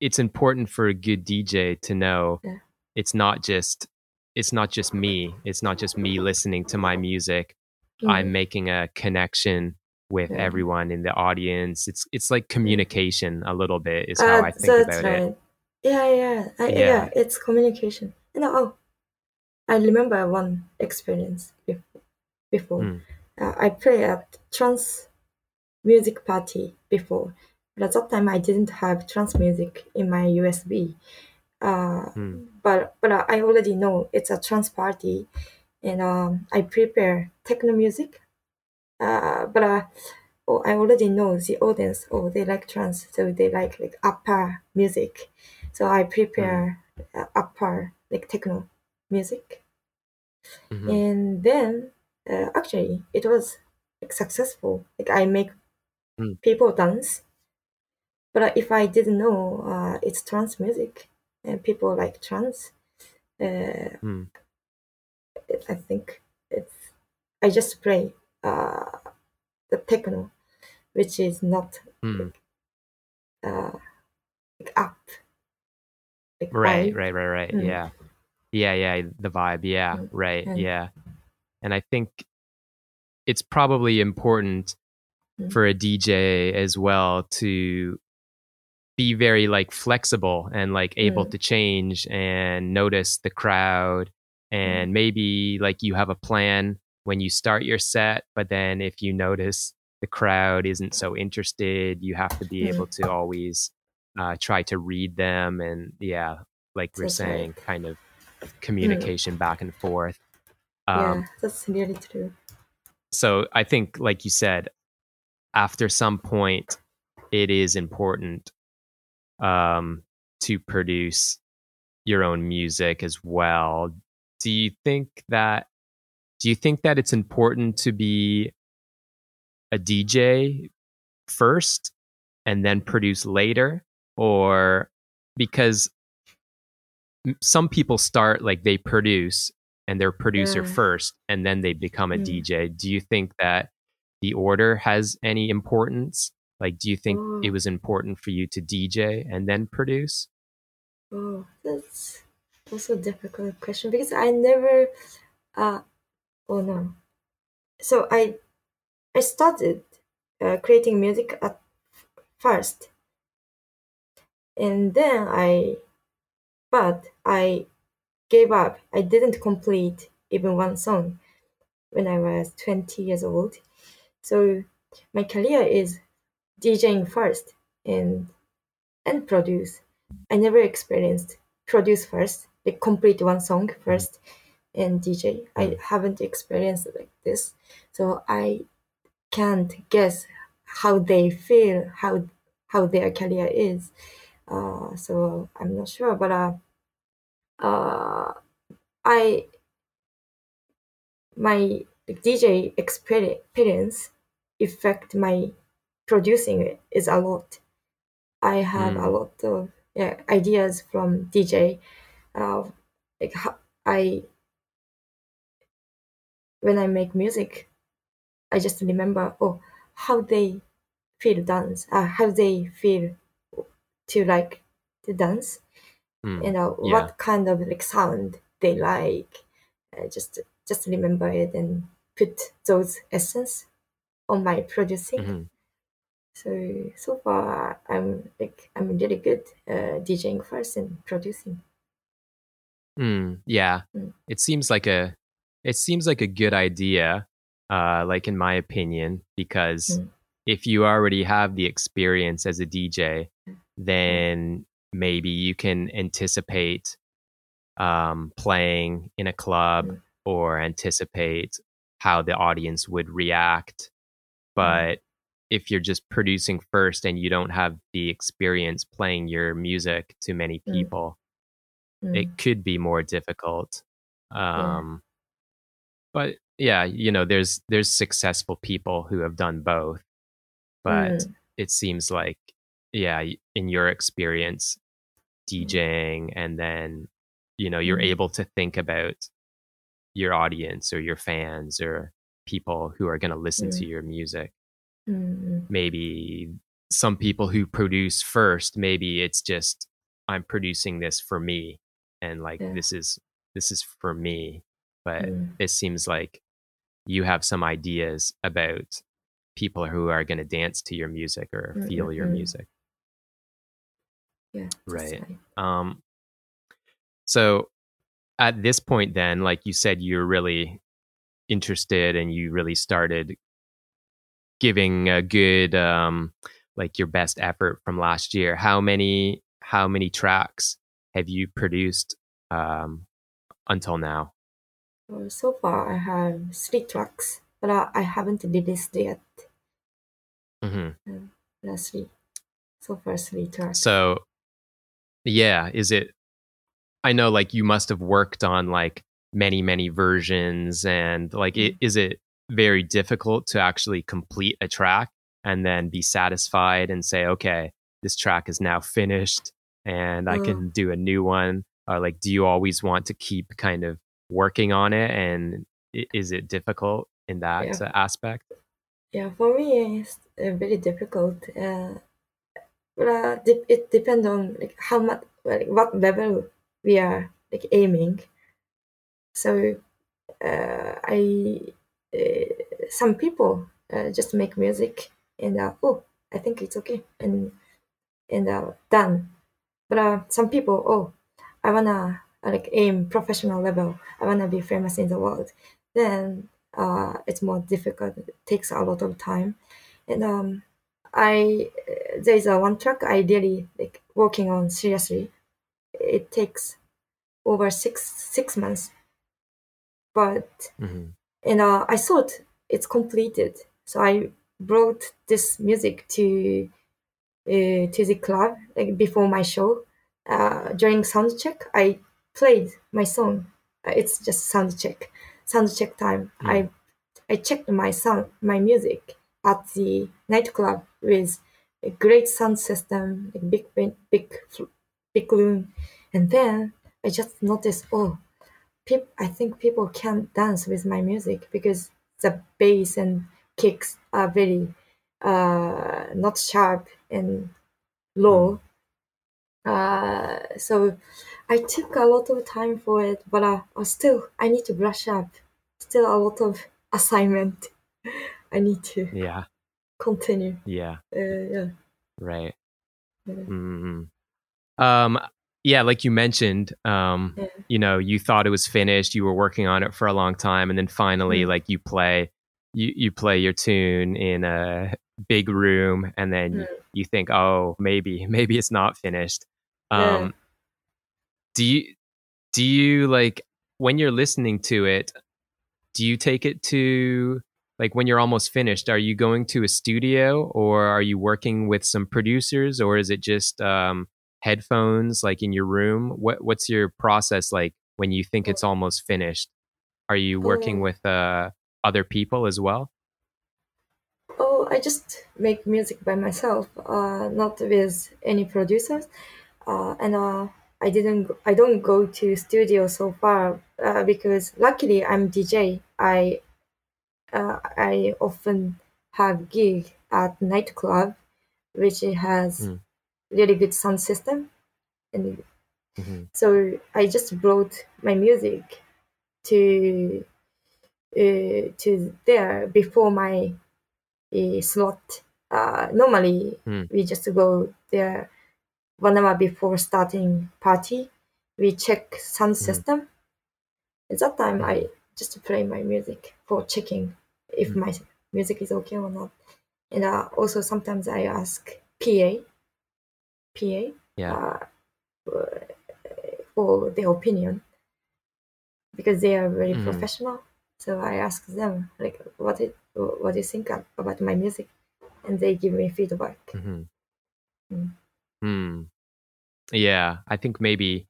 It, it's important for a good DJ to know Yeah. it's not just it's not just me. It's not just me listening to my music. Mm. I'm making a connection with Yeah. everyone in the audience. It's it's like communication a little bit is how Uh, I think that's about right. it. Yeah, yeah, I, Yeah. yeah. It's communication. Know, oh, I remember one experience before. before. Mm. Uh, I played at trance music party before, but at that time I didn't have trance music in my USB. Uh, Mm. but but I already know it's a trance party, and um, I prepare techno music. Uh, but uh, oh, I already know the audience. Oh, they like trance, so they like like upper music. So I prepare uh, upper like techno music, Mhm. and then uh, actually it was like, successful. Like I make Mm. people dance. But uh, if I didn't know uh, it's trance music and people like trance, uh, Mm. I think it's I just play uh, the techno, which is not Mm. uh, like up. Like Right, vibe. right, right, right. Mm. Yeah. Yeah, yeah, the vibe. Yeah, Mm. right. Mm. Yeah. And I think it's probably important Mm. for a DJ as well to be very like flexible and like able Mm. to change and notice the crowd and maybe like you have a plan when you start your set but then if you notice the crowd isn't so interested you have to be Mm. able to always uh, try to read them and yeah like we're That's right. saying kind of communication back and forth um, yeah, that's really true. so I think, like you said, after some point, it is important um, to produce your own music as well. Do you think that? Do you think that it's important to be a DJ first and then produce later, or because some people start like they produce and they're producer Yeah. first and then they become a Mm. DJ. Do you think that the order has any importance? Like, do you think it was important for you to DJ and then produce? Oh, that's also a difficult question because I never. Uh, oh no. So I, I started uh, creating music at first, and then I, but I gave up. I didn't complete even one song when I was twenty years old. So my career is DJing first and and produce. I never experienced produce first, like complete one song first and DJ. I Mm. haven't experienced it like this. So I can't guess how they feel, how how their career is. Uh, so I'm not sure, but uh, uh, I my DJ experience affect my producing it is a lot. I have a Mm. lot of yeah, ideas from DJ. Uh, like how I when I make music, I just remember oh how they feel dance, uh, how they feel to like to dance, Mm. you know Yeah. what kind of like sound they like. Uh, just just remember it and put those essence on my producing. Mhm. So so far, I'm like I'm really good uh, DJing first and producing. Mm, yeah. Mm. It seems like a it seems like a good idea, uh, like in my opinion, because Mm. if you already have the experience as a DJ, Mm. then maybe you can anticipate um, playing in a club Mm. or anticipate how the audience would react. But if you're just producing first and you don't have the experience playing your music to many Mm. people, Mm. it could be more difficult. Yeah. Um, But yeah, you know, there's there's successful people who have done both, but Mm. it seems like yeah, in your experience, DJing and then you know you're Mm. able to think about your audience or your fans or people who are going to listen to Mm. your music mm. Maybe some people who produce first, maybe it's just I'm producing this for me and like yeah. this is this is for me. But mm. it seems like you have some ideas about people who are going to dance to your music or mm-hmm. feel your mm-hmm. music. Yeah. Right. Um so at this point then like you said you're really interested and you really started giving a good, um, like your best effort from last year. How many, how many tracks have you produced um, until now? So far I have three tracks, but I, I haven't released yet. hmm There are three. So far, three tracks. So, yeah, is it? I know, like you must have worked on like many, many versions, and like, it, is it very difficult to actually complete a track and then be satisfied and say, okay, this track is now finished, and I Uh. can do a new one? Or like, do you always want to keep kind of working on it, and is it difficult in that Yeah. aspect? Yeah, for me, it's uh, very difficult. Uh, but uh, it depends on like how much, like what level we are like aiming. So, uh, I some people uh, just make music and uh, oh, I think it's okay and and uh, done. But uh, some people, oh, I wanna uh, like aim professional level. I wanna be famous in the world. Then uh, it's more difficult. It takes a lot of time, and um, I uh, there's a one track I really like working on seriously. It takes over six six months, but hmm and uh, I thought it's completed. So I brought this music to uh, to the club like before my show. Uh, during sound check, I played my song. Uh, it's just sound check, sound check time. Mm. I I checked my sound, my music at the nightclub with a great sound system, a big big big big room, and then I just noticed, oh, peop- I think people can dance with my music because the bass and kicks are very uh, not sharp and low. Uh, so I took a lot of time for it, but uh, uh, still I need to brush up. Still a lot of assignment. I need to Yeah, continue. yeah. Uh, yeah. Right. Yeah. mm Um, yeah, like you mentioned, um, Yeah. you know, you thought it was finished. You were working on it for a long time, and then finally, Mm. like you play, you you play your tune in a big room, and then Mm. you think, oh, maybe maybe it's not finished. Yeah. Um, do you do you like when you're listening to it? Do you take it to like when you're almost finished? Are you going to a studio, or are you working with some producers, or is it just um, headphones like in your room? What what's your process like when you think it's almost finished? Are you working Oh. with uh, other people as well? Oh, I just make music by myself, uh, not with any producers. Uh, and uh, I didn't, I don't go to studio so far uh, because luckily I'm DJ. I, uh, I often have gig at nightclub, which has Mm. Really good sound system, and hmm so I just brought my music to uh, to there before my uh, slot. Uh, normally, Mm. we just go there one hour before starting party. We check sound Mhm. system. At that time, I Mhm. just play my music for checking if Mm. my music is okay or not. And uh, also sometimes I ask PA, PA, Yeah. uh, for their opinion because they are very Mhm. professional. So I ask them like, what it, what do you think about my music, and they give me feedback. hmm Mm. Hmm. Yeah, I think maybe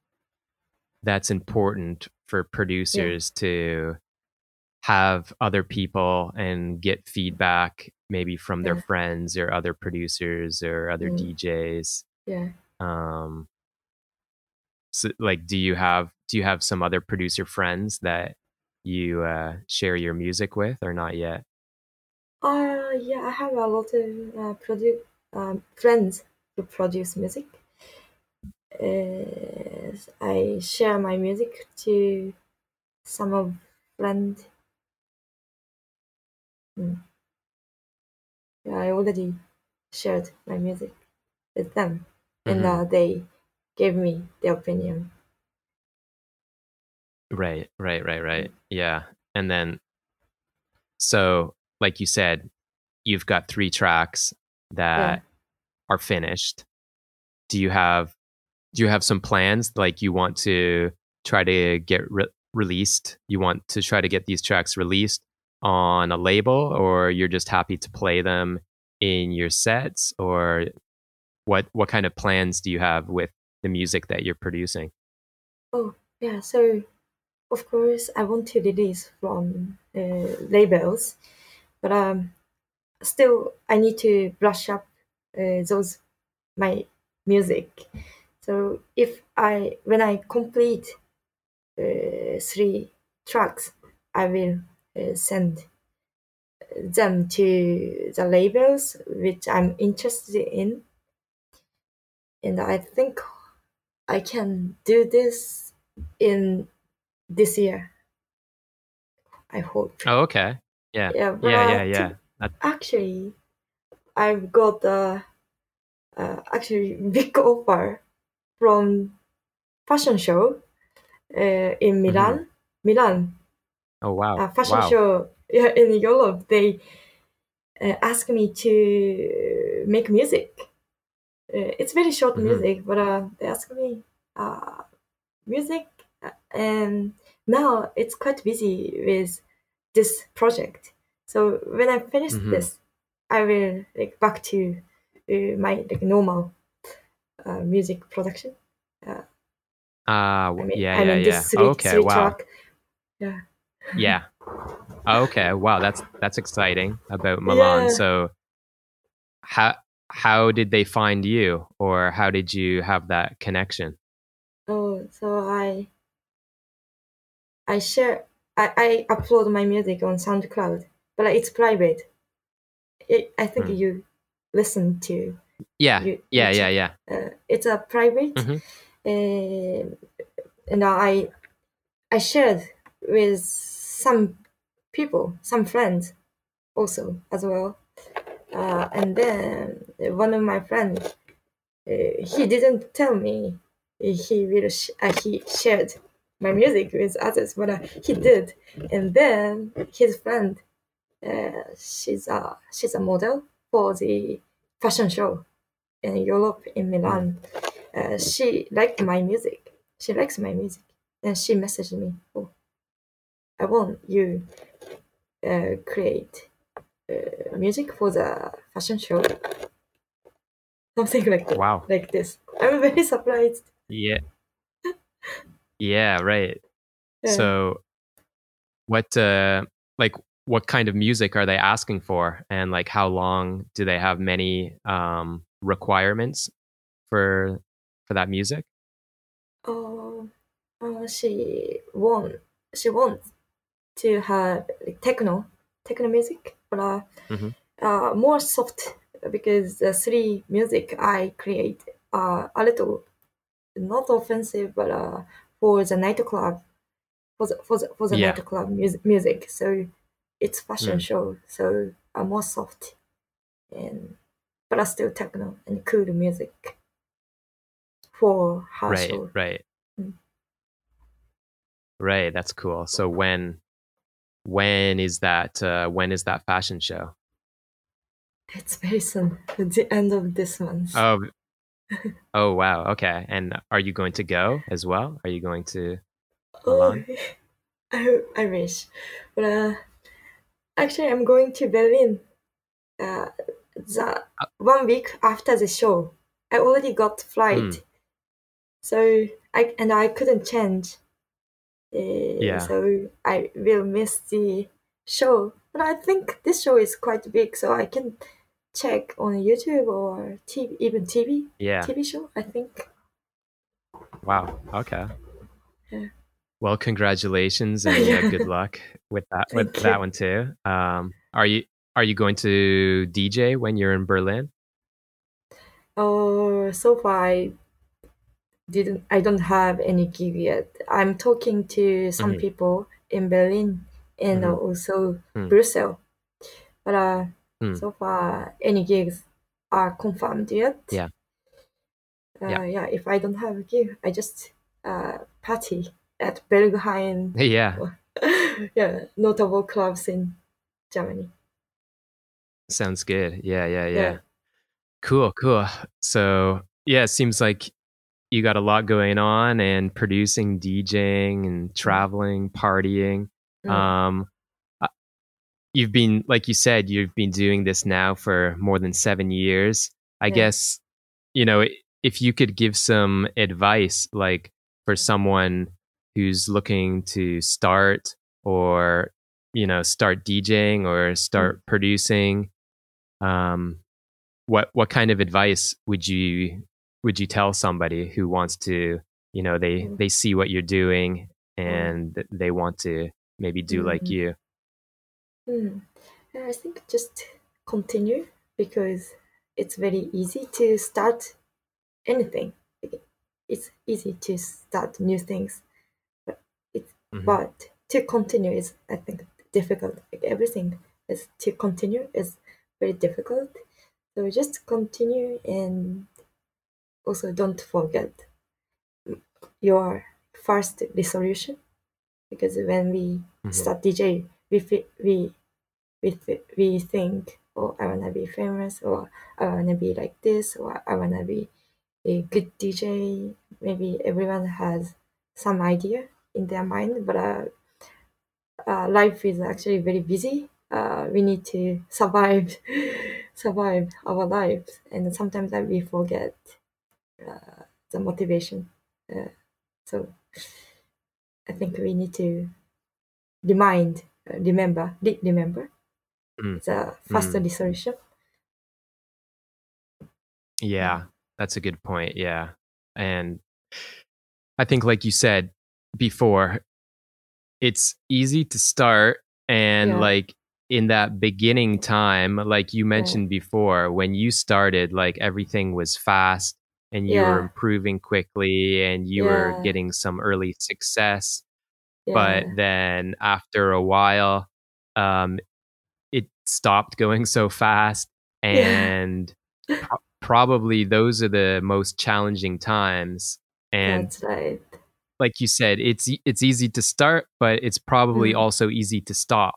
that's important for producers to have other people and get feedback maybe from their Yeah. friends or other producers or other Mm. DJs. Yeah, Um, so, like do you have do you have some other producer friends that you uh, share your music with or not yet Uh, yeah, I have a lot of uh, produ- um, friends who produce music. Uh, I share my music to some of friends. Mm. Yeah, I already shared my music with them, and Mhm. uh, they gave me their opinion. right right right right. Yeah. And then so like you said you've got three tracks that are finished. Do you have do you have some plans? Like you want to try to get re- released? You want to try to get these tracks released on a label or you're just happy to play them in your sets or what what kind of plans do you have with the music that you're producing Oh, yeah. So, of course, I want to release from uh, labels, but um, still, I need to brush up uh, those my music. So, if I when I complete uh, three tracks, I will uh, send them to the labels which I'm interested in, and I think I can do this in this year. I hope. oh okay yeah Yeah, yeah uh, yeah yeah That- actually, I've got a uh, actually big offer from fashion show uh, in Milan. Milan, oh wow a fashion wow show yeah, in Europe. They uh, asked me to make music. Uh, it's very short Mhm. music, but uh, they asked me uh, music, uh, and now it's quite busy with this project. So when I finish Mhm. this, I will like back to uh, my like normal uh, music production. Ah, I w- mean, yeah, I yeah, mean yeah. this three, okay, three wow. track. Yeah. Yeah. Okay, wow, that's that's exciting about Milan. Yeah. So how how did they find you or how did you have that connection? Oh, so I I share I, I upload my music on SoundCloud, but it's private. It, I think Hmm. you listen to Yeah. You- yeah, yeah, yeah. uh, it's a private Mhm. uh, and I I shared with some people, some friends also as well. Uh, and then one of my friends, uh, he didn't tell me he will sh- uh, he shared my music with others, but uh, he did. And then his friend, uh, she's a she's a model for the fashion show in Europe in Milan. Uh, she liked my music. She likes my music, and she messaged me, "Oh, I want you uh, create uh, music for the fashion show." Something like that, Wow. like this. I'm very surprised. Yeah. Yeah, right. Yeah. So what uh like what kind of music are they asking for and like how long do they have many um requirements for for that music? Oh, uh, she want she wants to have like, techno techno music, but uh, Mhm. uh, more soft because the three music I create are a little not offensive, but uh, for the nightclub for the for the, for the Yeah. nightclub music, music. So it's fashion Mm. show, so uh, more soft and but still techno and cool music for her Right, show. right. Mm. Right, that's cool. So when when is that uh when is that fashion show? It's very soon, at the end of this month. Oh Oh wow, okay. And are you going to go as well? Are you going to Milan? Oh, I, I wish. But uh, actually, I'm going to Berlin uh, the Uh, one week after the show. I already got flight. Hmm. So I and I couldn't change. Uh, Yeah. So I will miss the show. But I think this show is quite big, so I can check on YouTube or TV, even TV Yeah. TV show. I think. Wow. Okay. Yeah. Well, congratulations and Yeah. good luck with that with you. that one too. Um, are you are you going to DJ when you're in Berlin? Oh, so far I didn't. I don't have any gig yet. I'm talking to some Mhm. people in Berlin and Mhm. also Mm. Brussels, but uh, Mm. so far any gigs are confirmed yet. Yeah. Uh, Yeah. yeah. If I don't have a gig, I just uh party at Berghain. Yeah. yeah, notable clubs in Germany. Sounds good. Yeah, yeah, yeah. Yeah. Cool, cool. So yeah, it seems like you got a lot going on and producing, DJing, and traveling, partying. Mm. Um, uh, you've been, like you said, you've been doing this now for more than seven years. I Yeah. guess, you know, if you could give some advice, like for someone who's looking to start or, you know, start DJing or start producing, um, what what kind of advice would you would you tell somebody who wants to, you know, they Mm. they see what you're doing and they want to maybe do like Mhm. you? Hmm. I think just continue because it's very easy to start anything. It's easy to start new things, but it's Mhm. but to continue is I think difficult. Like everything is to continue is very difficult. So just continue and also don't forget your first resolution because when we Mhm. start DJ, we we we th- we think, oh, I wanna be famous, or I wanna be like this, or I wanna be a good DJ. Maybe everyone has some idea in their mind, but uh, uh, life is actually very busy. Uh, we need to survive, survive our lives, and sometimes uh, we forget the motivation. Uh, so I think we need to remind, uh, remember, re- remember Mm. the faster Mm. resolution. Yeah, that's a good point. Yeah. And I think, like you said before, it's easy to start. And Yeah. like in that beginning time, like you mentioned before, when you started, like everything was fast and you were improving quickly and you were getting some early success. Yeah. But then after a while, um, it stopped going so fast. Yeah. And pro- probably those are the most challenging times. And That's right. like you said, it's it's easy to start, but it's probably Mm. also easy to stop.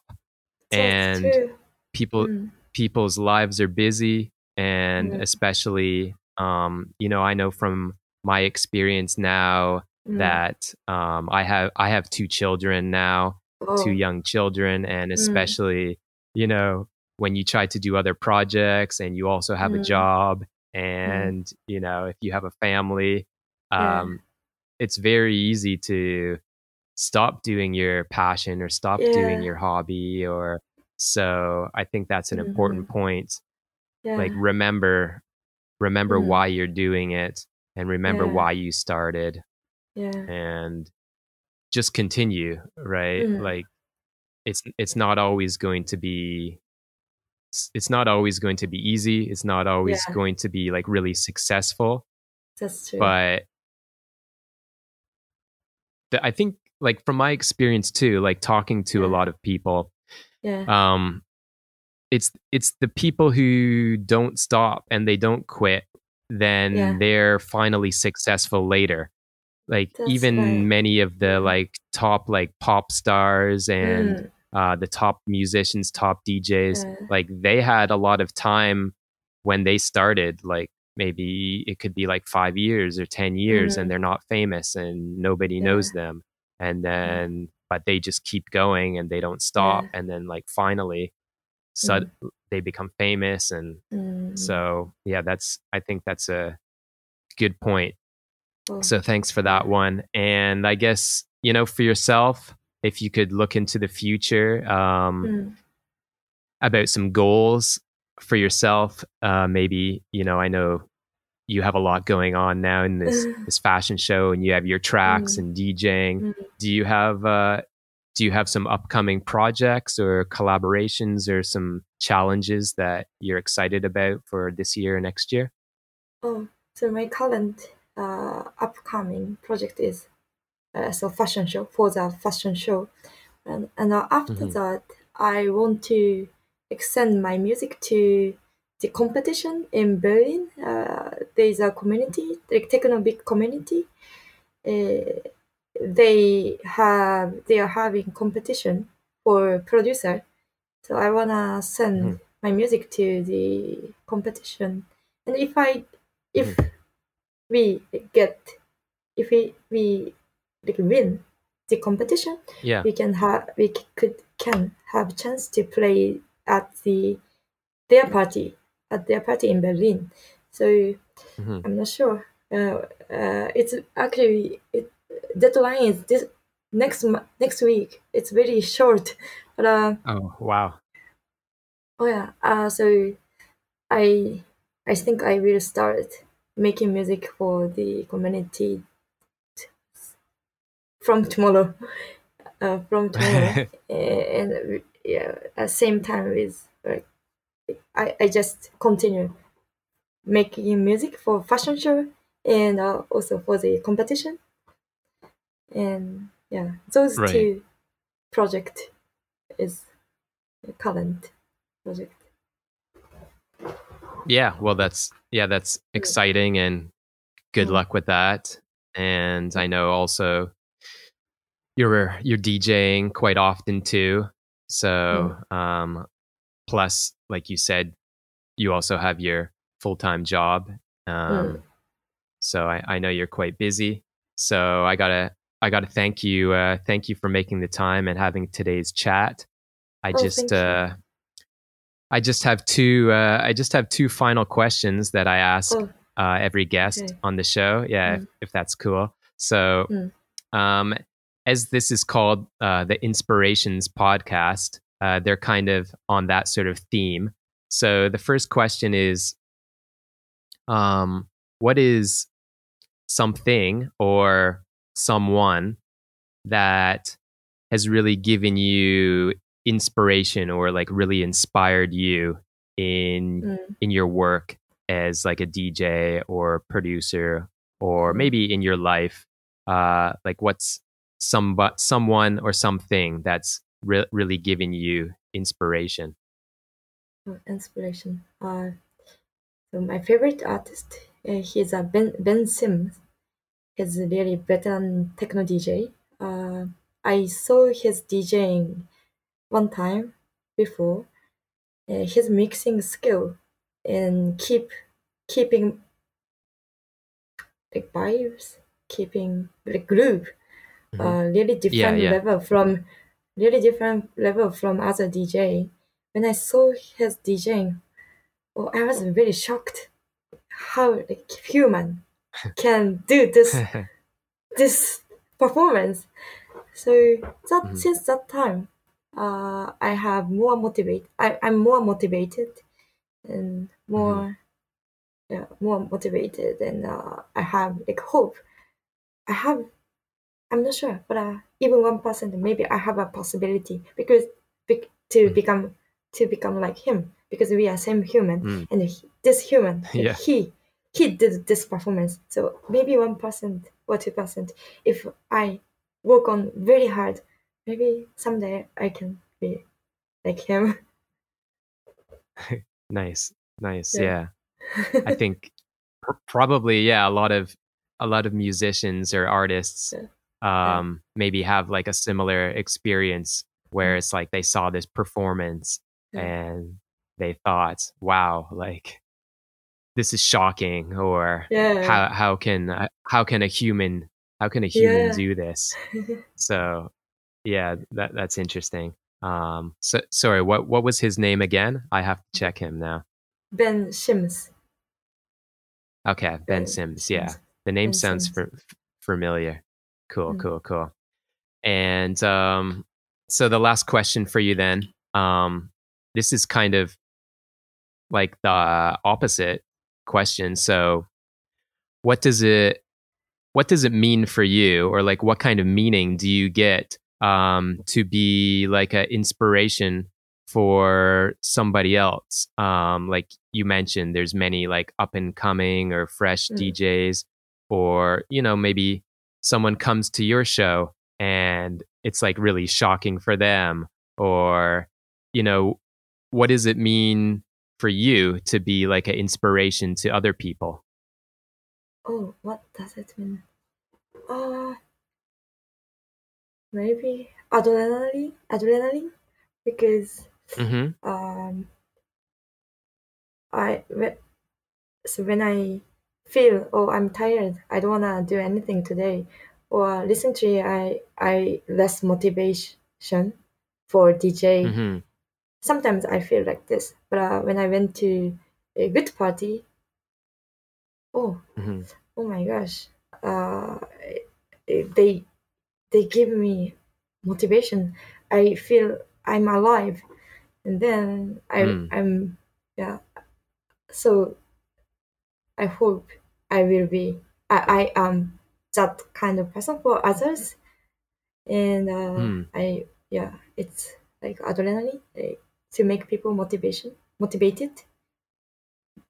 That's and true. people Mm. people's lives are busy, and Mm. especially, um, you know, I know from my experience now Mm. that um, I have I have two children now, oh. two young children, and Mm. especially, you know, when you try to do other projects and you also have a Mm. job, and you know, if you have a family, Yeah. um, it's very easy to stop doing your passion or stop doing your hobby or so i think that's an important point yeah. like remember remember Mm. why you're doing it and remember Yeah. why you started yeah. and just continue right Mm. like it's it's not always going to be it's not always going to be easy it's not always Yeah. going to be like really successful That's true. but the, I think like from my experience too, like talking to a lot of people, yeah. um, it's it's the people who don't stop and they don't quit, then Yeah. they're finally successful later. Like That's even right. many of the like top like pop stars and Mm. uh, the top musicians, top DJs, Yeah. like they had a lot of time when they started. Like maybe it could be like five years or 10 years Mhm. and they're not famous and nobody Yeah. knows them. And then, but they just keep going and they don't stop. And then, like, finally, so they become famous. And Mm. so, yeah, that's, I think that's a good point. Oh. So thanks for that one. And I guess, you know, for yourself, if you could look into the future um, Mm. about some goals for yourself, uh, maybe, you know, I know you have a lot going on now in this this fashion show, and you have your tracks Mm. and DJing. Mm. Do you have uh, do you have some upcoming projects or collaborations or some challenges that you're excited about for this year or next year? Oh, so my current uh, upcoming project is uh, so fashion show for the fashion show, and and uh, after Mhm. that, I want to extend my music to the competition in Berlin. Uh, there is a community, like techno big community. Uh, they have they are having competition for producer, so I wanna send Mhm. my music to the competition, and if I if we get if we we like win the competition Yeah. we can have we could can have chance to play at the their party at their party in Berlin. So Mhm. I'm not sure. Uh, uh, it's actually it, deadline is this next next week. It's very short, but uh, Oh wow. oh yeah. Uh, so I I think I will start making music for the community from tomorrow. Uh, from tomorrow, and yeah, at same time with like I, I just continue making music for fashion show and uh, also for the competition and yeah those Right. two project is current project Yeah, well that's yeah, that's exciting and good Mm. luck with that. And I know also you're you're DJing quite often too. So um plus like you said you also have your full-time job. Um Mm. so I, I know you're quite busy. So I gotta I gotta thank you uh thank you for making the time and having today's chat. I Oh, just uh I just have two uh I just have two final questions that I ask oh uh, every guest Okay. on the show. Yeah, if, Mm. if that's cool. So, Mm. um, as this is called uh, the Inspirations podcast, uh, they're kind of on that sort of theme. So, the first question is um, What is something or someone that has really given you inspiration or like really inspired you in mm, in your work as like a DJ or producer or maybe in your life uh like what's some but someone or something that's re- really giving you inspiration? Oh, inspiration. Uh so my favorite artist uh, he's a ben ben sims he's a really veteran techno dj uh i saw his djing one time before uh, his mixing skill and keep keeping like vibes keeping like groove Mhm. uh really different yeah. level from really different level from other dj when i saw his djing oh i was very shocked how like human can do this this performance. So that Mhm. since that time, uh, I have more motivate. I I'm more motivated and more, yeah, more motivated, and uh, I have like hope. I have. I'm not sure, but uh, even one percent, maybe I have a possibility because bec- to Mhm. become to become like him because we are same human, Mm. and he, this human, Yeah. he he did this performance. So maybe one percent or two percent. If I work on very hard, maybe someday I can be like him. nice nice Yeah. yeah i think probably yeah a lot of a lot of musicians or artists Yeah. um maybe have like a similar experience where it's like they saw this performance Yeah. and they thought wow like this is shocking or yeah. how how can how can a human how can a human Yeah. do this so yeah that that's interesting um so sorry what what was his name again i have to check him now ben Shims. okay ben sims yeah the name Ben sounds Sims. f- familiar cool Mm. cool cool and um so the last question for you then um this is kind of like the opposite question so what does it what does it mean for you or like what kind of meaning do you get um, to be like an inspiration for somebody else um, like you mentioned there's many like up and coming or fresh mm. djs or you know maybe someone comes to your show and it's like really shocking for them or you know what does it mean for you to be like an inspiration to other people oh what does it mean uh maybe adrenaline adrenaline because mm-hmm. um i so when i feel oh i'm tired i don't want to do anything today or recently i i less motivation for dj mm-hmm. sometimes i feel like this but uh, when i went to a good party oh mm-hmm. oh my gosh uh they they give me motivation i feel i'm alive and then i Mm. i'm yeah so i hope i will be i i am that kind of person for others and uh, Mm. i yeah it's like adrenaline like, to make people motivation motivated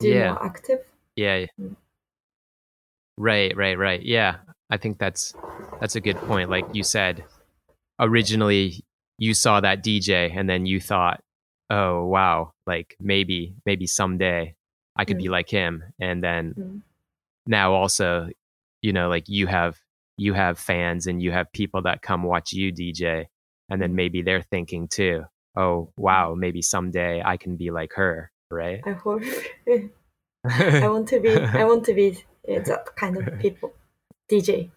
do Yeah. more active Yeah. Mm. Right, right, right. Yeah. I think that's that's a good point. Like you said, originally you saw that DJ and then you thought, "Oh, wow, like maybe maybe someday I could be Mm. like him." And then Mm. now also, you know, like you have you have fans and you have people that come watch you DJ and then Mm. maybe they're thinking too, "Oh, wow, maybe someday I can be like her." Right? i hope i want to be i want to be uh, that kind of people dj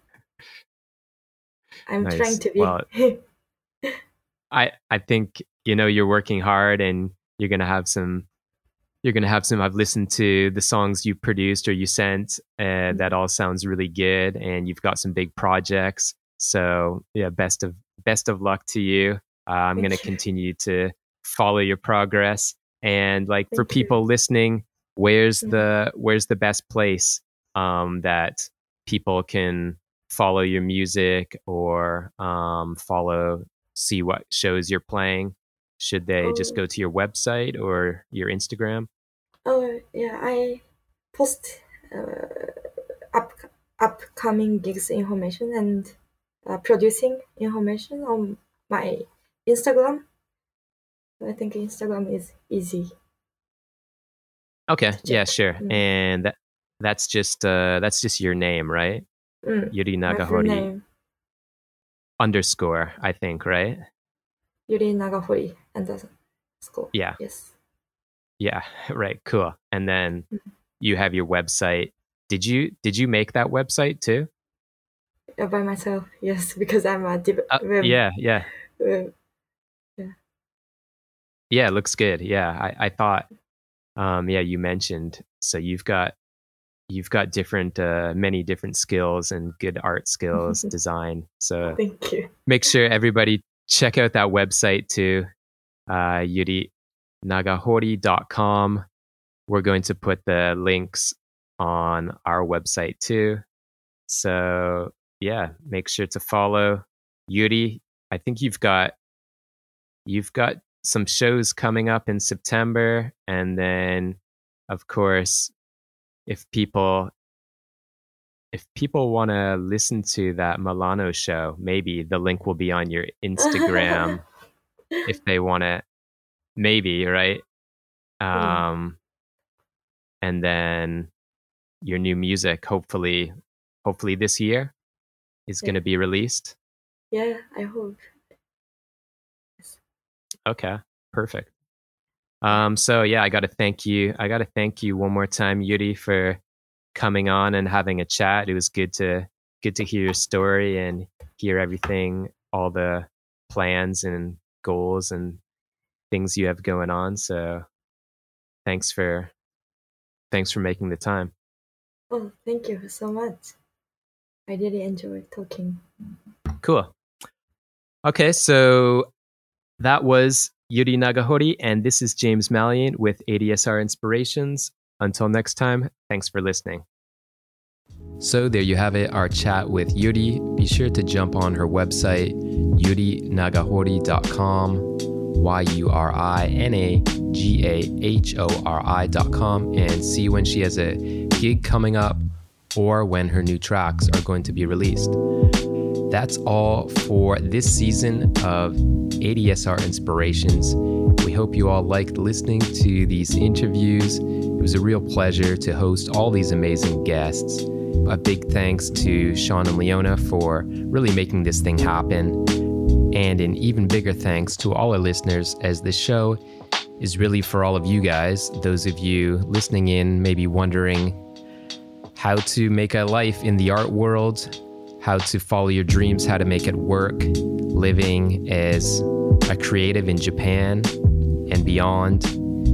i'm trying to be Well, I I think you know you're working hard and you're gonna have some you're gonna have some. I've listened to the songs you produced or you sent, and that all sounds really good. And you've got some big projects. So yeah, best of best of luck to you. Uh, I'm gonna continue to follow your progress. And like for Thank you. people listening, where's Mhm. the where's the best place um, that people can follow your music or um, follow see what shows you're playing? Should they just Oh. go to your website or your Instagram? oh yeah i post uh, up, upcoming gigs information and uh, producing information on my instagram i think instagram is easy Okay, yeah, sure. Mm. And that, that's just uh, that's just your name, right? Mm, Yuri Nagahori underscore, I think, right? yuri nagahori school Yeah, yes yeah, right. Cool. And then Mhm. you have your website. Did you did you make that website too? uh, by myself yes because i'm a dev- Uh, yeah, yeah, yeah. It looks good. Yeah, I I thought. Um, yeah, you mentioned so you've got you've got different uh, many different skills and good art skills, design. So thank you make sure everybody check out that website too uh, yurinagahori.com we're going to put the links on our website too so yeah make sure to follow yuri i think you've got you've got some shows coming up in september and then of course if people if people want to listen to that Milano show, maybe the link will be on your Instagram if they want to. Maybe right. Um, and then your new music, hopefully, hopefully this year, is Yeah. going to be released. yeah i hope Okay, perfect. Um, so yeah, I got to thank you. I got to thank you one more time, Yuri, for coming on and having a chat. It was good to good to hear your story and hear everything, all the plans and goals and things you have going on. So thanks for thanks for making the time. oh thank you so much i really enjoyed talking Cool. Okay, so that was Yuri Nagahori, and this is James Mallion with ADSR Inspirations. Until next time, thanks for listening. So there you have it, our chat with Yuri. Be sure to jump on her website, yurinagahori.com, Y U R I N A G A H O R I.com, and see when she has a gig coming up or when her new tracks are going to be released. That's all for this season of ADSR Inspirations. We hope you all liked listening to these interviews. It was a real pleasure to host all these amazing guests. A big thanks to Sean and Leona for really making this thing happen. And an even bigger thanks to all our listeners, as this show is really for all of you guys, those of you listening in, maybe wondering how to make a life in the art world, how to follow your dreams, how to make it work, living as a creative in Japan and beyond.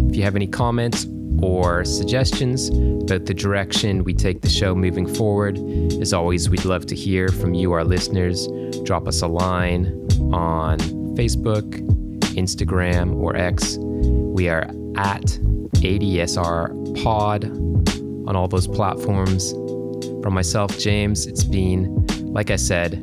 If you have any comments or suggestions about the direction we take the show moving forward. As always, we'd love to hear from you, our listeners. Drop us a line on Facebook, Instagram, or X. We are at ADSR Pod on all those platforms. From myself, James, it's been, like I said,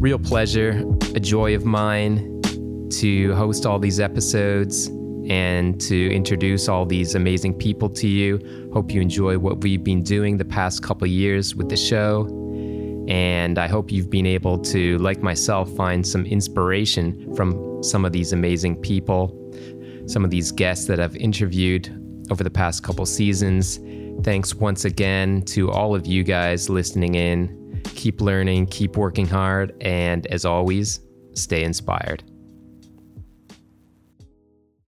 real pleasure, a joy of mine to host all these episodes and to introduce all these amazing people to you. Hope you enjoy what we've been doing the past couple years with the show. And I hope you've been able to, like myself, find some inspiration from some of these amazing people, some of these guests that I've interviewed over the past couple seasons. Thanks once again to all of you guys listening in. Keep learning, keep working hard, and as always, stay inspired.